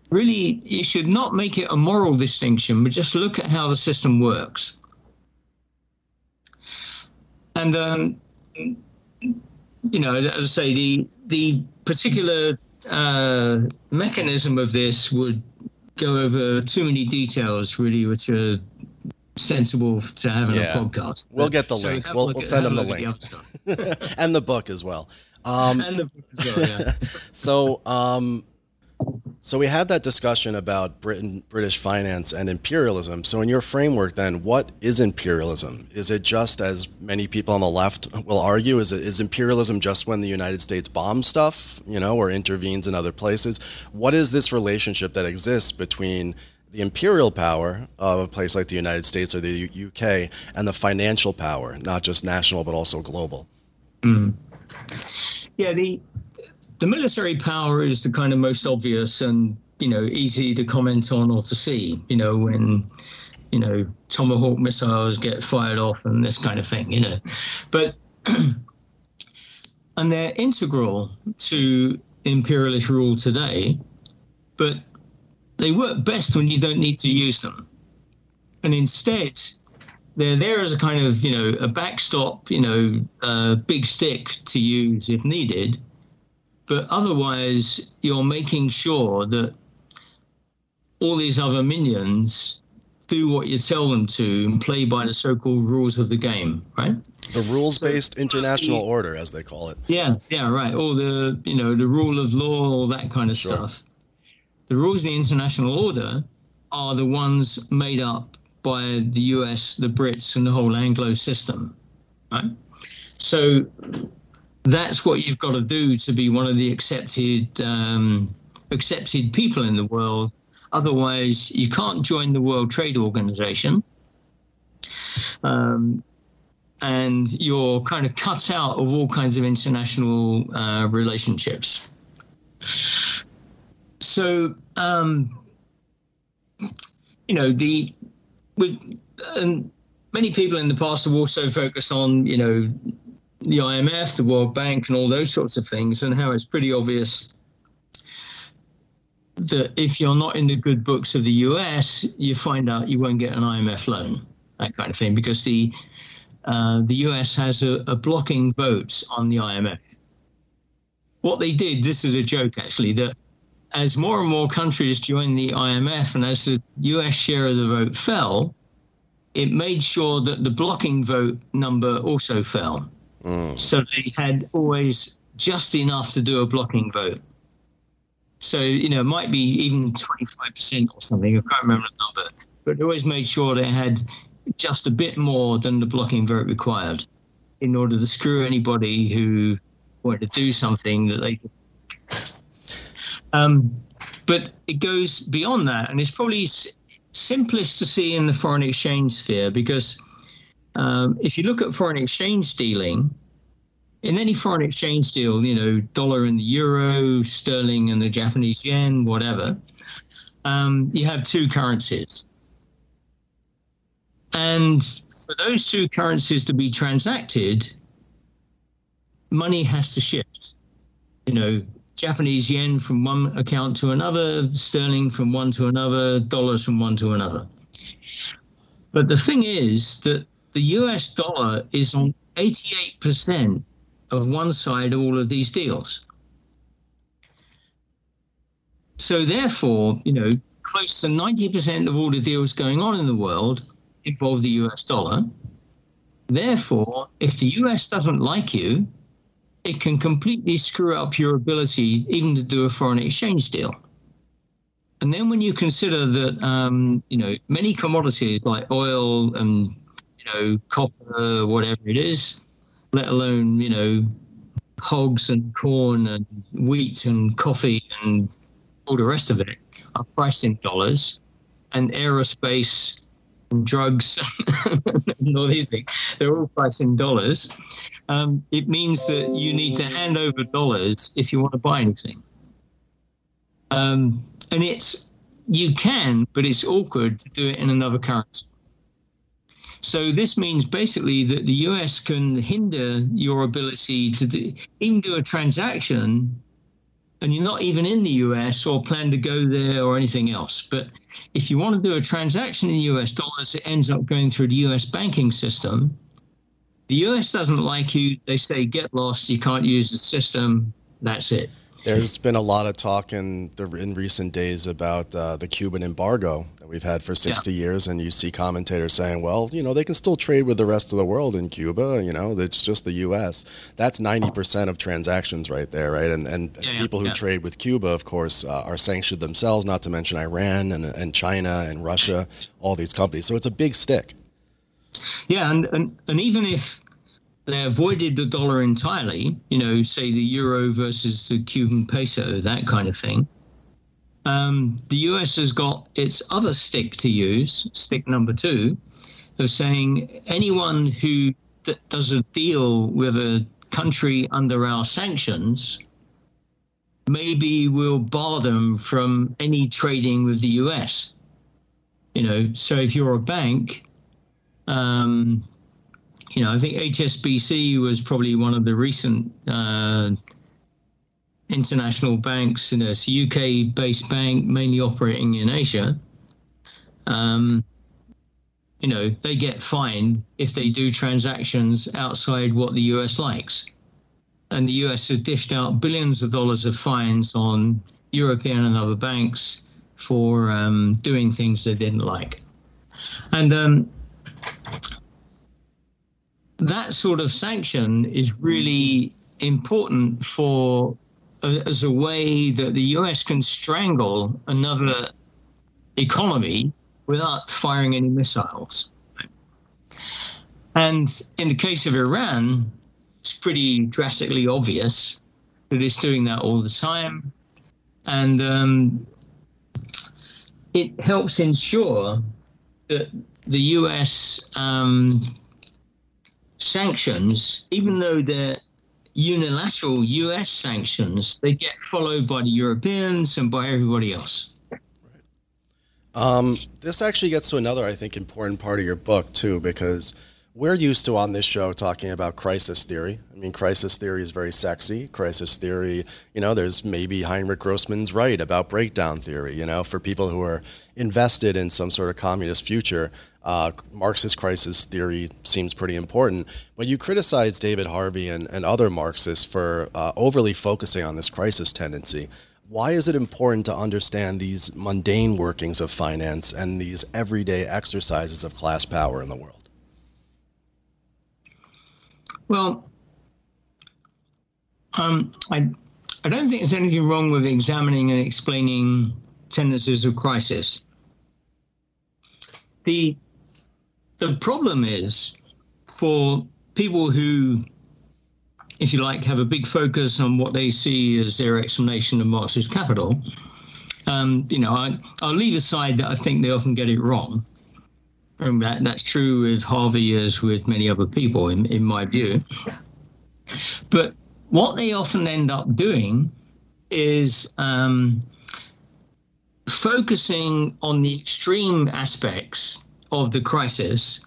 really you should not make it a moral distinction, but just look at how the system works. And um, you know, as I say, the the particular uh, mechanism of this would go over too many details, really, which are sensible to have in yeah. a podcast. We'll get the so link. We'll, we'll send them the link the and the book as well. Um, and the book as well. Yeah. so, um, So we had that discussion about Britain, British finance and imperialism. So in your framework, then, what is imperialism? Is it just as many people on the left will argue? Is it is imperialism just when the United States bombs stuff, you know, or intervenes in other places? What is this relationship that exists between the imperial power of a place like the United States or the UK and the financial power, not just national but also global? Mm. Yeah, the the military power is the kind of most obvious and you know easy to comment on or to see. You know when you know tomahawk missiles get fired off and this kind of thing. You know, but and they're integral to imperialist rule today, but they work best when you don't need to use them, and instead they're there as a kind of you know a backstop, you know, a big stick to use if needed but otherwise, you're making sure that all these other minions do what you tell them to and play by the so-called rules of the game, right? The rules-based so, international order, as they call it. Yeah, yeah, right. All the you know the rule of law, all that kind of sure. stuff. The rules of the international order are the ones made up by the U.S., the Brits, and the whole Anglo system, right? So that's what you've got to do to be one of the accepted um, accepted people in the world. Otherwise, you can't join the World Trade Organization. Um, and you're kind of cut out of all kinds of international uh, relationships. So, um, you know, the with and many people in the past have also focused on, you know, the IMF, the World Bank, and all those sorts of things, and how it's pretty obvious that if you're not in the good books of the US, you find out you won't get an IMF loan, that kind of thing, because the uh, the US has a, a blocking vote on the IMF. What they did, this is a joke actually, that as more and more countries joined the IMF and as the US share of the vote fell, it made sure that the blocking vote number also fell. So they had always just enough to do a blocking vote. So, you know, it might be even 25% or something. I can't remember the number. But they always made sure they had just a bit more than the blocking vote required in order to screw anybody who wanted to do something that they could. Um, but it goes beyond that. And it's probably simplest to see in the foreign exchange sphere because um, if you look at foreign exchange dealing, in any foreign exchange deal, you know, dollar and the euro, sterling and the Japanese yen, whatever, um, you have two currencies. And for those two currencies to be transacted, money has to shift. You know, Japanese yen from one account to another, sterling from one to another, dollars from one to another. But the thing is that the US dollar is on 88% of one side of all of these deals. So, therefore, you know, close to 90% of all the deals going on in the world involve the US dollar. Therefore, if the US doesn't like you, it can completely screw up your ability even to do a foreign exchange deal. And then when you consider that, um, you know, many commodities like oil and know, copper, whatever it is, let alone, you know, hogs and corn and wheat and coffee and all the rest of it are priced in dollars. And aerospace and drugs and all these things, they're all priced in dollars. Um, it means that you need to hand over dollars if you want to buy anything. Um, and it's, you can, but it's awkward to do it in another currency. So this means basically that the US can hinder your ability to do, even do a transaction and you're not even in the US or plan to go there or anything else. But if you want to do a transaction in US dollars, it ends up going through the US banking system. The US doesn't like you. They say, get lost. You can't use the system. That's it. There's been a lot of talk in the in recent days about uh, the Cuban embargo that we've had for 60 yeah. years, and you see commentators saying, "Well, you know, they can still trade with the rest of the world in Cuba. You know, it's just the U.S." That's 90 percent of transactions right there, right? And and yeah, people yeah, who trade with Cuba, of course, uh, are sanctioned themselves. Not to mention Iran and and China and Russia, all these companies. So it's a big stick. Yeah, and and, and even if they avoided the dollar entirely, you know, say the euro versus the Cuban peso, that kind of thing. Um, the US has got its other stick to use, stick number two, of saying anyone who does a deal with a country under our sanctions, maybe we'll bar them from any trading with the US. You know, so if you're a bank, um, you know, I think HSBC was probably one of the recent uh, international banks. Know, it's a UK-based bank, mainly operating in Asia. Um, you know, they get fined if they do transactions outside what the US likes. And the US has dished out billions of dollars of fines on European and other banks for um, doing things they didn't like. And um, that sort of sanction is really important for uh, as a way that the US can strangle another economy without firing any missiles. And in the case of Iran, it's pretty drastically obvious that it's doing that all the time. And um, it helps ensure that the US um, sanctions, even though they're unilateral US sanctions, they get followed by the Europeans and by everybody else. Um, this actually gets to another, I think, important part of your book, too, because we're used to on this show talking about crisis theory. I mean, crisis theory is very sexy. Crisis theory, you know, there's maybe Heinrich Grossman's right about breakdown theory, you know, for people who are invested in some sort of communist future. Uh, Marxist crisis theory seems pretty important. But you criticize David Harvey and, and other Marxists for uh, overly focusing on this crisis tendency. Why is it important to understand these mundane workings of finance and these everyday exercises of class power in the world? Well, um, I, I don't think there's anything wrong with examining and explaining tendencies of crisis. The the problem is for people who, if you like, have a big focus on what they see as their explanation of Marxist capital. Um, you know, I, will leave aside that I think they often get it wrong. And that, that's true with Harvey as with many other people, in, in my view. But what they often end up doing is um, focusing on the extreme aspects of the crisis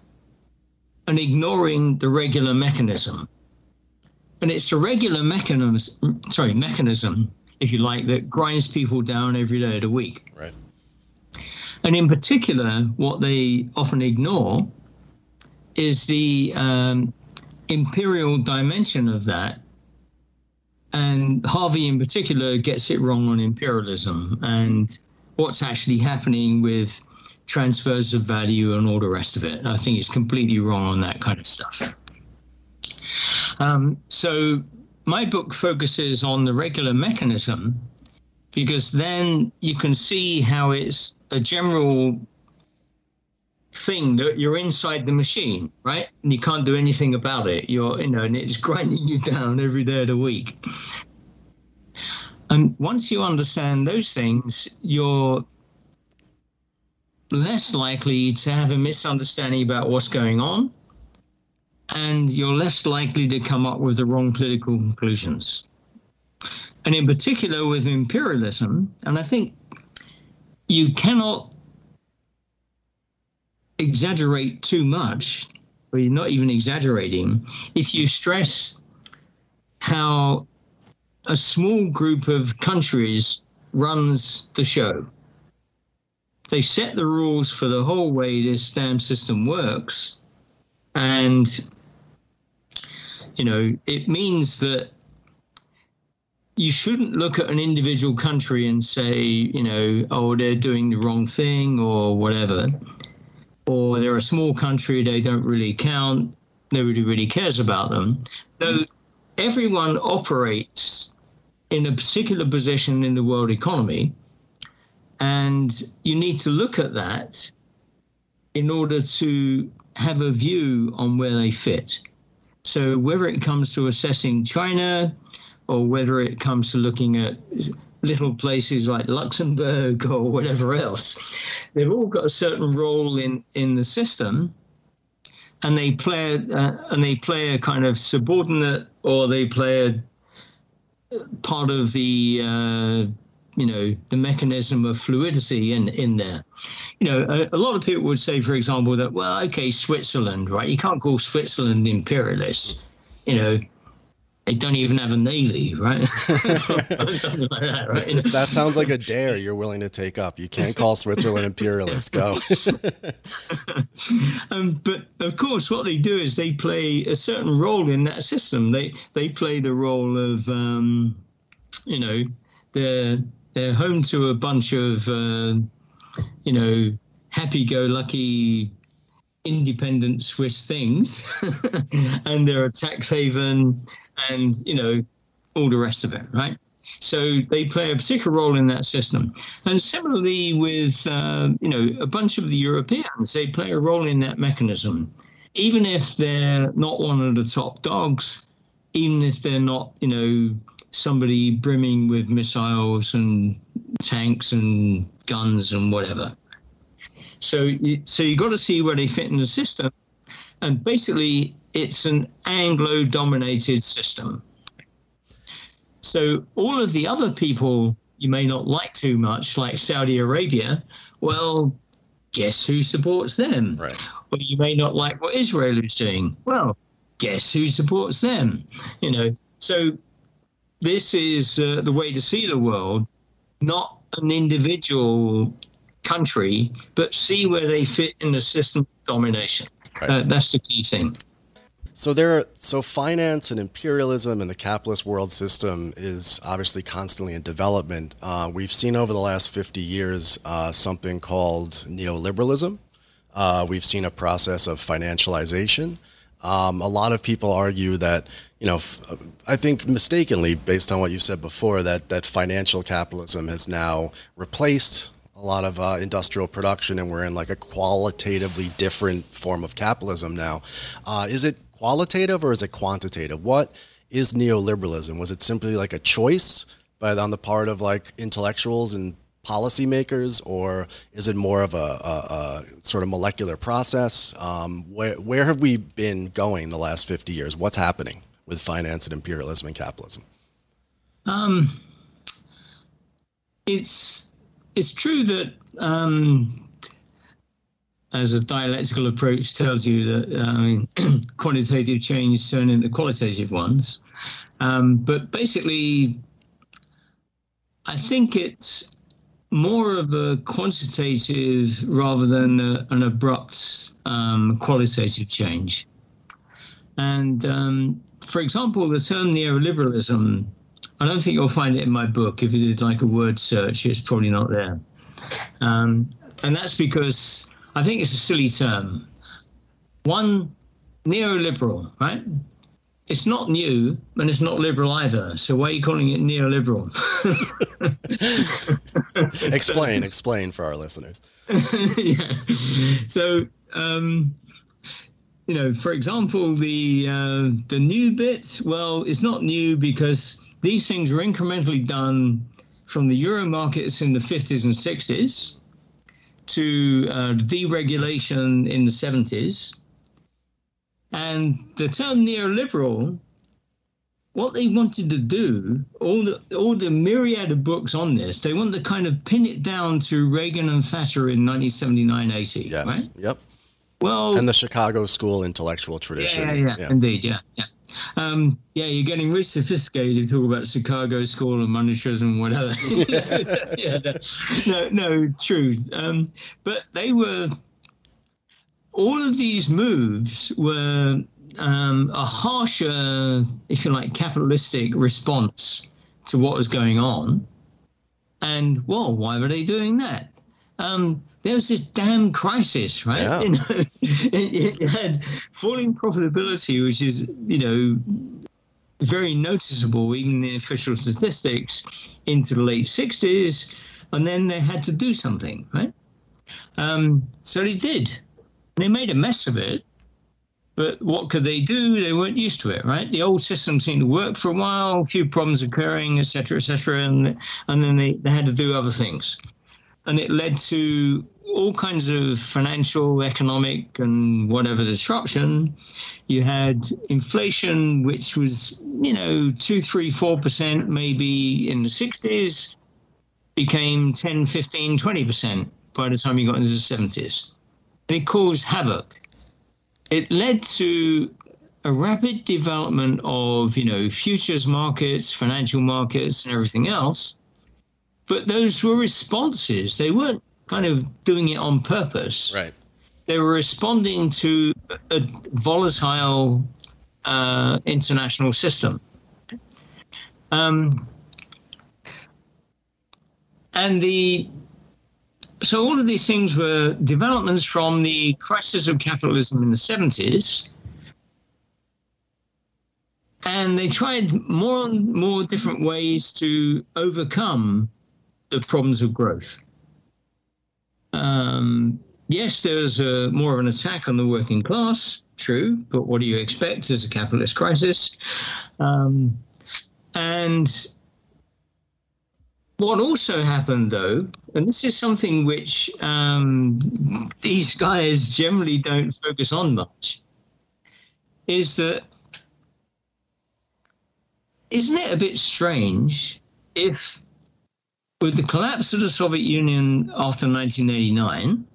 and ignoring the regular mechanism. And it's the regular mechanism, sorry, mechanism, if you like, that grinds people down every day of the week. Right. And in particular, what they often ignore is the um, imperial dimension of that. And Harvey, in particular, gets it wrong on imperialism and what's actually happening with transfers of value and all the rest of it. I think it's completely wrong on that kind of stuff. Um, so my book focuses on the regular mechanism because then you can see how it's a general thing that you're inside the machine, right? And you can't do anything about it. You're, you know, and it's grinding you down every day of the week. And once you understand those things, you're less likely to have a misunderstanding about what's going on, and you're less likely to come up with the wrong political conclusions. And in particular, with imperialism, and I think you cannot exaggerate too much, or you're not even exaggerating, if you stress how a small group of countries runs the show they set the rules for the whole way this damn system works. And, you know, it means that you shouldn't look at an individual country and say, you know, oh, they're doing the wrong thing or whatever. Or they're a small country, they don't really count, nobody really cares about them. Though everyone operates in a particular position in the world economy, and you need to look at that in order to have a view on where they fit. So, whether it comes to assessing China, or whether it comes to looking at little places like Luxembourg or whatever else, they've all got a certain role in, in the system, and they play uh, and they play a kind of subordinate or they play a part of the uh, you know the mechanism of fluidity in in there. You know, a, a, lot of people would say, for example, that well, okay, Switzerland, right? You can't call Switzerland imperialist. You know, they don't even have a navy, right? Something like that, right? that sounds like a dare you're willing to take up. You can't call Switzerland imperialist. Go. um, but of course, what they do is they play a certain role in that system. They they play the role of, um, you know, they're they're home to a bunch of, uh, you know, happy-go-lucky independent Swiss things, and they're a tax haven and you know all the rest of it, right? So they play a particular role in that system. And similarly with uh, you know a bunch of the Europeans, they play a role in that mechanism, even if they're not one of the top dogs, even if they're not you know somebody brimming with missiles and tanks and guns and whatever. So you, so you got to see where they fit in the system, and basically it's an Anglo dominated system. So all of the other people you may not like too much, like Saudi Arabia, well, guess who supports them? Right. Or you may not like what Israel is doing. Well, guess who supports them? You know, so this is uh, the way to see the world, not an individual country, but see where they fit in the system of domination. Right. Uh, that's the key thing. So there, are, so finance and imperialism and the capitalist world system is obviously constantly in development. Uh, we've seen over the last 50 years uh, something called neoliberalism. Uh, we've seen a process of financialization. Um, a lot of people argue that, you know, I think mistakenly, based on what you said before, that that financial capitalism has now replaced a lot of uh, industrial production, and we're in like a qualitatively different form of capitalism now. Uh, is it qualitative or is it quantitative? What is neoliberalism? Was it simply like a choice by on the part of like intellectuals and policymakers, or is it more of a, a, a sort of molecular process? Um, where where have we been going the last fifty years? What's happening with finance and imperialism and capitalism? Um, it's it's true that um, as a dialectical approach tells you that uh, I mean, quantitative change turn into qualitative ones. Um, but basically, I think it's more of a quantitative rather than a, an abrupt um, qualitative change. And um, for example, the term neoliberalism, I don't think you'll find it in my book. If you did like a word search, it's probably not there. Um, and that's because I think it's a silly term. One, neoliberal, right? It's not new and it's not liberal either. So why are you calling it neoliberal? explain, explain for our listeners. yeah. So, um, you know, for example, the uh, the new bit. Well, it's not new because these things were incrementally done from the euro markets in the 50s and 60s to uh, deregulation in the 70s. And the term neoliberal, what they wanted to do, all the all the myriad of books on this, they want to kind of pin it down to Reagan and Thatcher in 1979 80. Yes. Right? Yep. Well, and the Chicago School intellectual tradition. Yeah, yeah, yeah. indeed, yeah, yeah. Um, yeah, you're getting really sophisticated to talk about Chicago School and monetarism and whatever. yeah, no, no, true. Um, but they were, all of these moves were um, a harsher, if you like, capitalistic response to what was going on. And well, why were they doing that? Um, there was this damn crisis, right? Yeah. You know, it, it had falling profitability, which is you know very noticeable, even the official statistics, into the late '60s, and then they had to do something, right? Um, so they did. They made a mess of it, but what could they do? They weren't used to it, right? The old system seemed to work for a while, a few problems occurring, et cetera, et cetera, and and then they, they had to do other things, and it led to all kinds of financial, economic, and whatever disruption. You had inflation, which was you know two, three, four percent maybe in the '60s, became 10, 15, 20 percent by the time you got into the '70s, and it caused havoc. It led to a rapid development of you know futures markets financial markets and everything else but those were responses. They weren't kind of doing it on purpose. Right. they were responding to a volatile uh, international system. Um, and the so all of these things were developments from the crisis of capitalism in the 70s and they tried more and more different ways to overcome the problems of growth. Um, yes there was a, more of an attack on the working class true but what do you expect as a capitalist crisis. Um, and what also happened, though, and this is something which um, these guys generally don't focus on much, is that isn't it a bit strange if, with the collapse of the Soviet Union after 1989,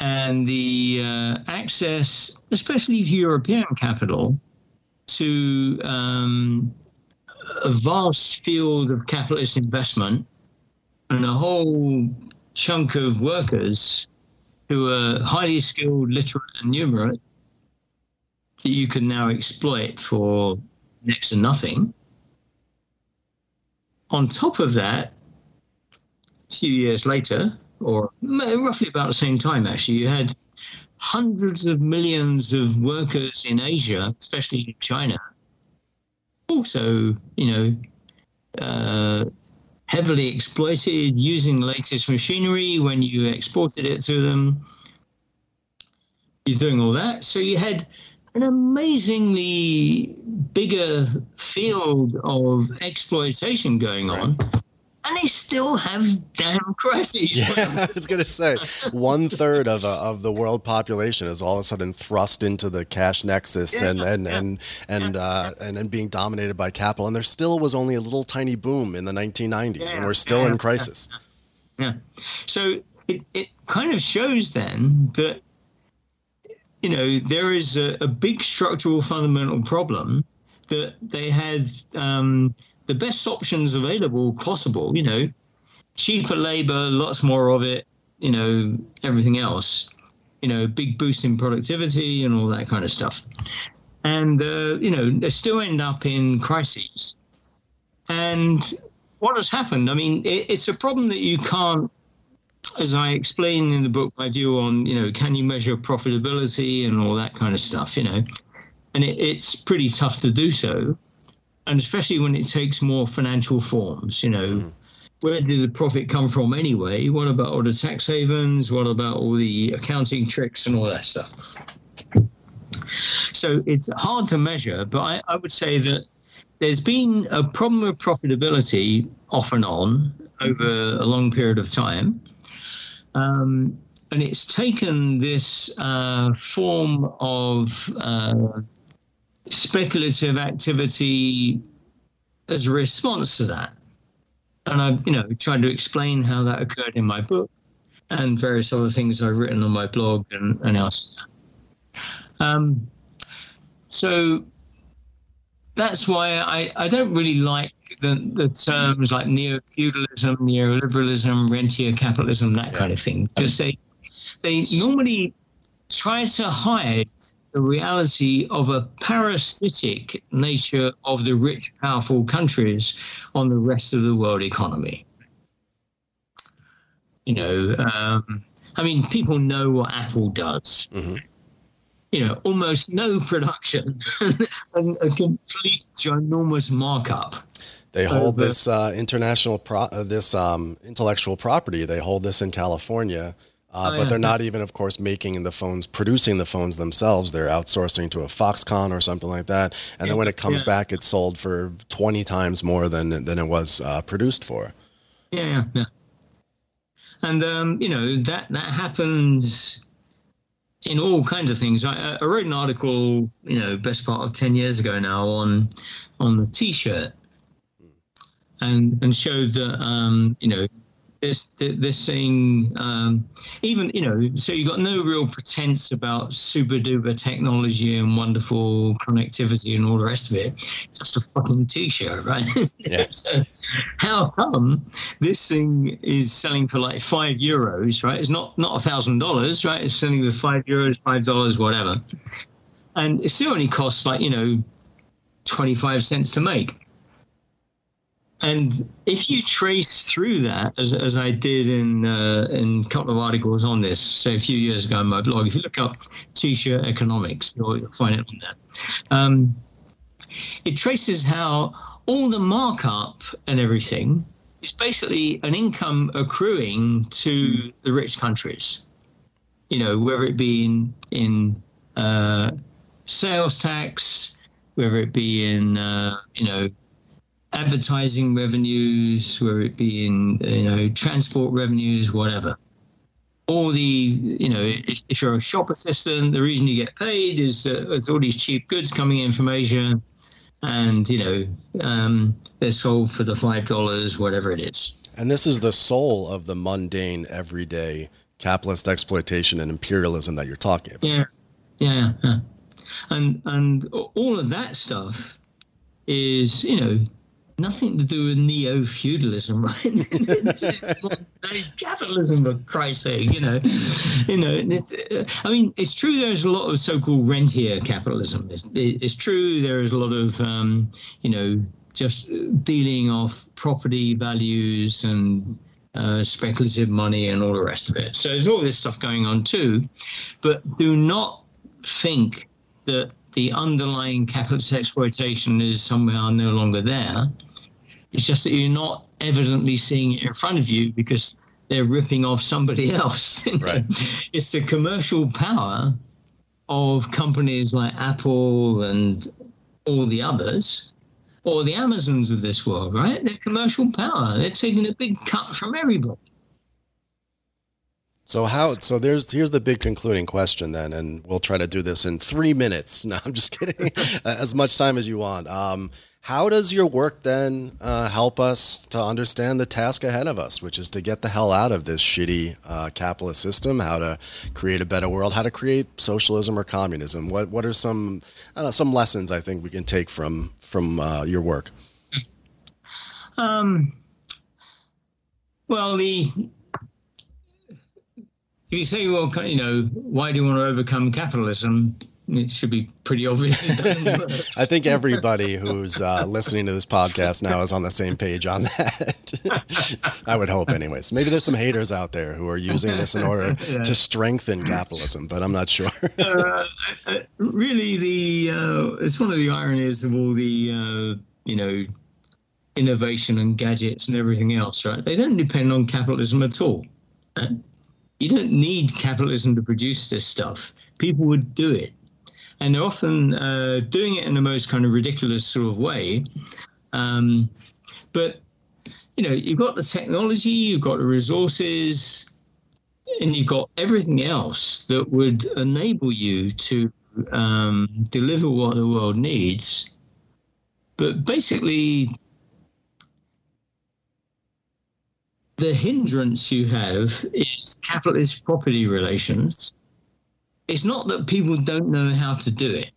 and the uh, access, especially to European capital, to um, a vast field of capitalist investment and a whole chunk of workers who are highly skilled, literate, and numerate that you can now exploit for next to nothing. On top of that, a few years later, or roughly about the same time, actually, you had hundreds of millions of workers in Asia, especially in China, also, you know, uh, heavily exploited using the latest machinery when you exported it to them. You're doing all that. So you had an amazingly bigger field of exploitation going Right. on. And they still have damn crises. Yeah, I was gonna say one third of uh, of the world population is all of a sudden thrust into the cash nexus Yeah, and and yeah, and and uh, and then being dominated by capital. And there still was only a little tiny boom in the 1990s, and we're still yeah, in crisis. Yeah. So it, it kind of shows then that, you know, there is a, a big structural fundamental problem that they had um, the best options available possible, you know, cheaper labor, lots more of it, you know, everything else, you know, big boost in productivity and all that kind of stuff. And, uh, you know, they still end up in crises. And what has happened? I mean, it, it's a problem that you can't, as I explain in the book, my view on, you know, can you measure profitability and all that kind of stuff, you know, and it, it's pretty tough to do so. And especially when it takes more financial forms, you know, mm. where did the profit come from anyway? What about all the tax havens? What about all the accounting tricks and all that stuff? So it's hard to measure, but I, I would say that there's been a problem with profitability off and on over a long period of time. Um, and it's taken this uh, form of uh, speculative activity as a response to that. And I've, you know, tried to explain how that occurred in my book and various other things I've written on my blog and, and elsewhere. Um, so that's why I, I don't really like the, the terms like neo-feudalism, neoliberalism, rentier capitalism, that kind of thing, because they they normally try to hide the reality of a parasitic nature of the rich, powerful countries on the rest of the world economy. You know, um, I mean, people know what Apple does. Mm-hmm. You know, almost no production and a complete ginormous markup. They hold this uh, international pro- uh, this um, intellectual property. They hold this in California, uh, oh, but yeah. they're not even, of course, making the phones, producing the phones themselves. They're outsourcing to a Foxconn or something like that. And then when it comes yeah. back, it's sold for twenty times more than than it was uh, produced for. Yeah, yeah, yeah. And um, you know that that happens in all kinds of things. I, I wrote an article, you know, best part of ten years ago now on on the T-shirt and and showed that um, you know this this thing um, even you know so you got no real pretense about super duper technology and wonderful connectivity and all the rest of it. It's just a fucking t-shirt right? Yeah. so how come this thing is selling for like five euros right? It's not not a thousand dollars right? It's selling for five euros five dollars whatever. And it still only costs like you know 25 cents to make and if you trace through that, as, as I did in uh, in a couple of articles on this, say a few years ago on my blog, if you look up t-shirt economics, you'll, find it on there. Um, it traces how all the markup and everything is basically an income accruing to the rich countries. You know, whether it be in in uh, sales tax, whether it be in uh, you know advertising revenues, whether it be in you know transport revenues, whatever. All the you know, if, if you're a shop assistant, the reason you get paid is that there's all these cheap goods coming in from Asia, and you know um, they're sold for the five dollars, whatever it is. And this is the soul of the mundane, everyday capitalist exploitation and imperialism that you're talking about. Yeah, yeah, yeah. and and all of that stuff is you know nothing to do with neo feudalism, right? capitalism, for Christ's sake, you know. You know, uh, I mean, it's true. There's a lot of so-called rentier capitalism. It's, it's true. There is a lot of, um, you know, just dealing off property values and uh, speculative money and all the rest of it. So there's all this stuff going on too, but do not think that the underlying capitalist exploitation is somehow no longer there. It's just that you're not evidently seeing it in front of you because they're ripping off somebody else. Right. it's the commercial power of companies like Apple and all the others, or the Amazons of this world, right? Their commercial power. They're taking a big cut from everybody. So how? So there's here's the big concluding question then, and we'll try to do this in three minutes. No, I'm just kidding. as much time as you want. Um, how does your work then uh, help us to understand the task ahead of us, which is to get the hell out of this shitty uh, capitalist system? How to create a better world? How to create socialism or communism? What What are some know, some lessons I think we can take from from uh, your work? Um. Well, the if you say, well, you know, why do you want to overcome capitalism? It should be pretty obvious. I think everybody who's uh, listening to this podcast now is on the same page on that. I would hope, anyways. Maybe there's some haters out there who are using this in order yeah. to strengthen capitalism, but I'm not sure. uh, really, the uh, it's one of the ironies of all the uh, you know innovation and gadgets and everything else, right? They don't depend on capitalism at all. You don't need capitalism to produce this stuff. People would do it and they're often uh, doing it in the most kind of ridiculous sort of way. Um, but you know, you've got the technology, you've got the resources, and you've got everything else that would enable you to um, deliver what the world needs. But basically, the hindrance you have is capitalist property relations it's not that people don't know how to do it,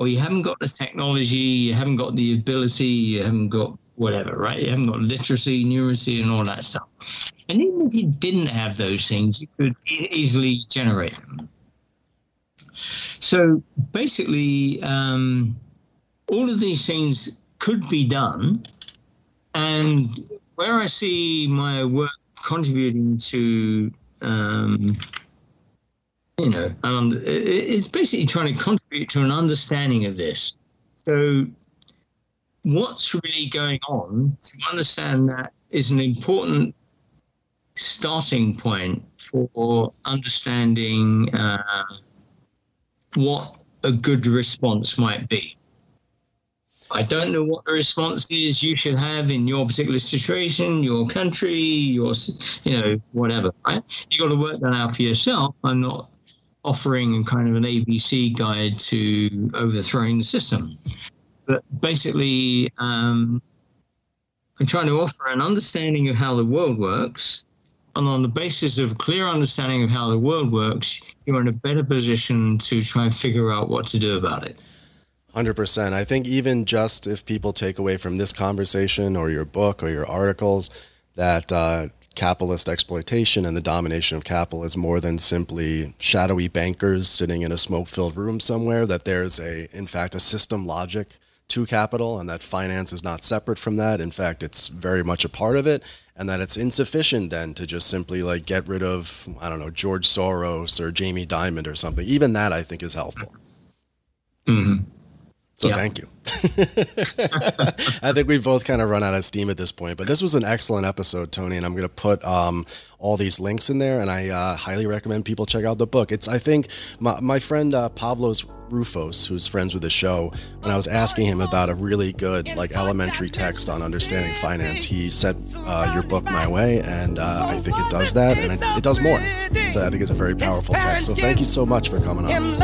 or you haven't got the technology, you haven't got the ability, you haven't got whatever, right? You haven't got literacy, numeracy, and all that stuff. And even if you didn't have those things, you could easily generate them. So basically, um, all of these things could be done. And where I see my work contributing to, um, you know, and it's basically trying to contribute to an understanding of this. So, what's really going on to understand that is an important starting point for understanding uh, what a good response might be. I don't know what the response is you should have in your particular situation, your country, your, you know, whatever. Right? You got to work that out for yourself. I'm not offering kind of an ABC guide to overthrowing the system, but basically, um, I'm trying to offer an understanding of how the world works. And on the basis of a clear understanding of how the world works, you're in a better position to try and figure out what to do about it. 100%. I think even just if people take away from this conversation or your book or your articles that uh, capitalist exploitation and the domination of capital is more than simply shadowy bankers sitting in a smoke filled room somewhere, that there's a, in fact, a system logic to capital and that finance is not separate from that. In fact, it's very much a part of it and that it's insufficient then to just simply like get rid of, I don't know, George Soros or Jamie Dimon or something. Even that I think is helpful. Mm-hmm. So yeah. thank you. I think we've both kind of run out of steam at this point, but this was an excellent episode, Tony, and I'm going to put um, all these links in there, and I uh, highly recommend people check out the book. It's, I think, my, my friend uh, Pavlos Roufos, who's friends with the show, when I was asking him about a really good, like, elementary text on understanding finance, he said uh, your book my way, and uh, I think it does that, and it, it does more. So I think it's a very powerful text. So thank you so much for coming on.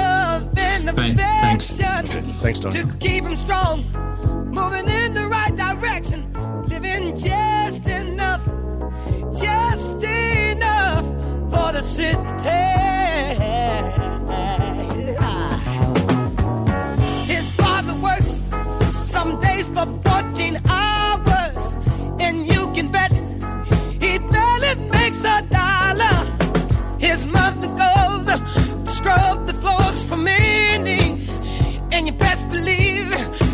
Right, thanks. Okay, thanks, Tony. To keep him strong, moving in the right direction, living just enough, just enough for the city. A dollar. His mother goes to scrub the floors for me. And you best believe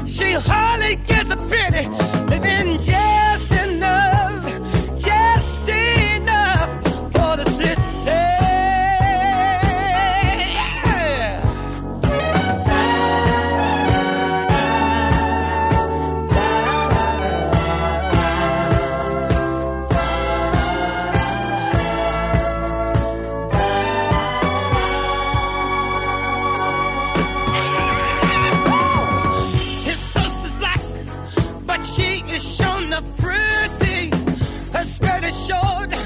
she hardly gets a penny, living just enough, patience long.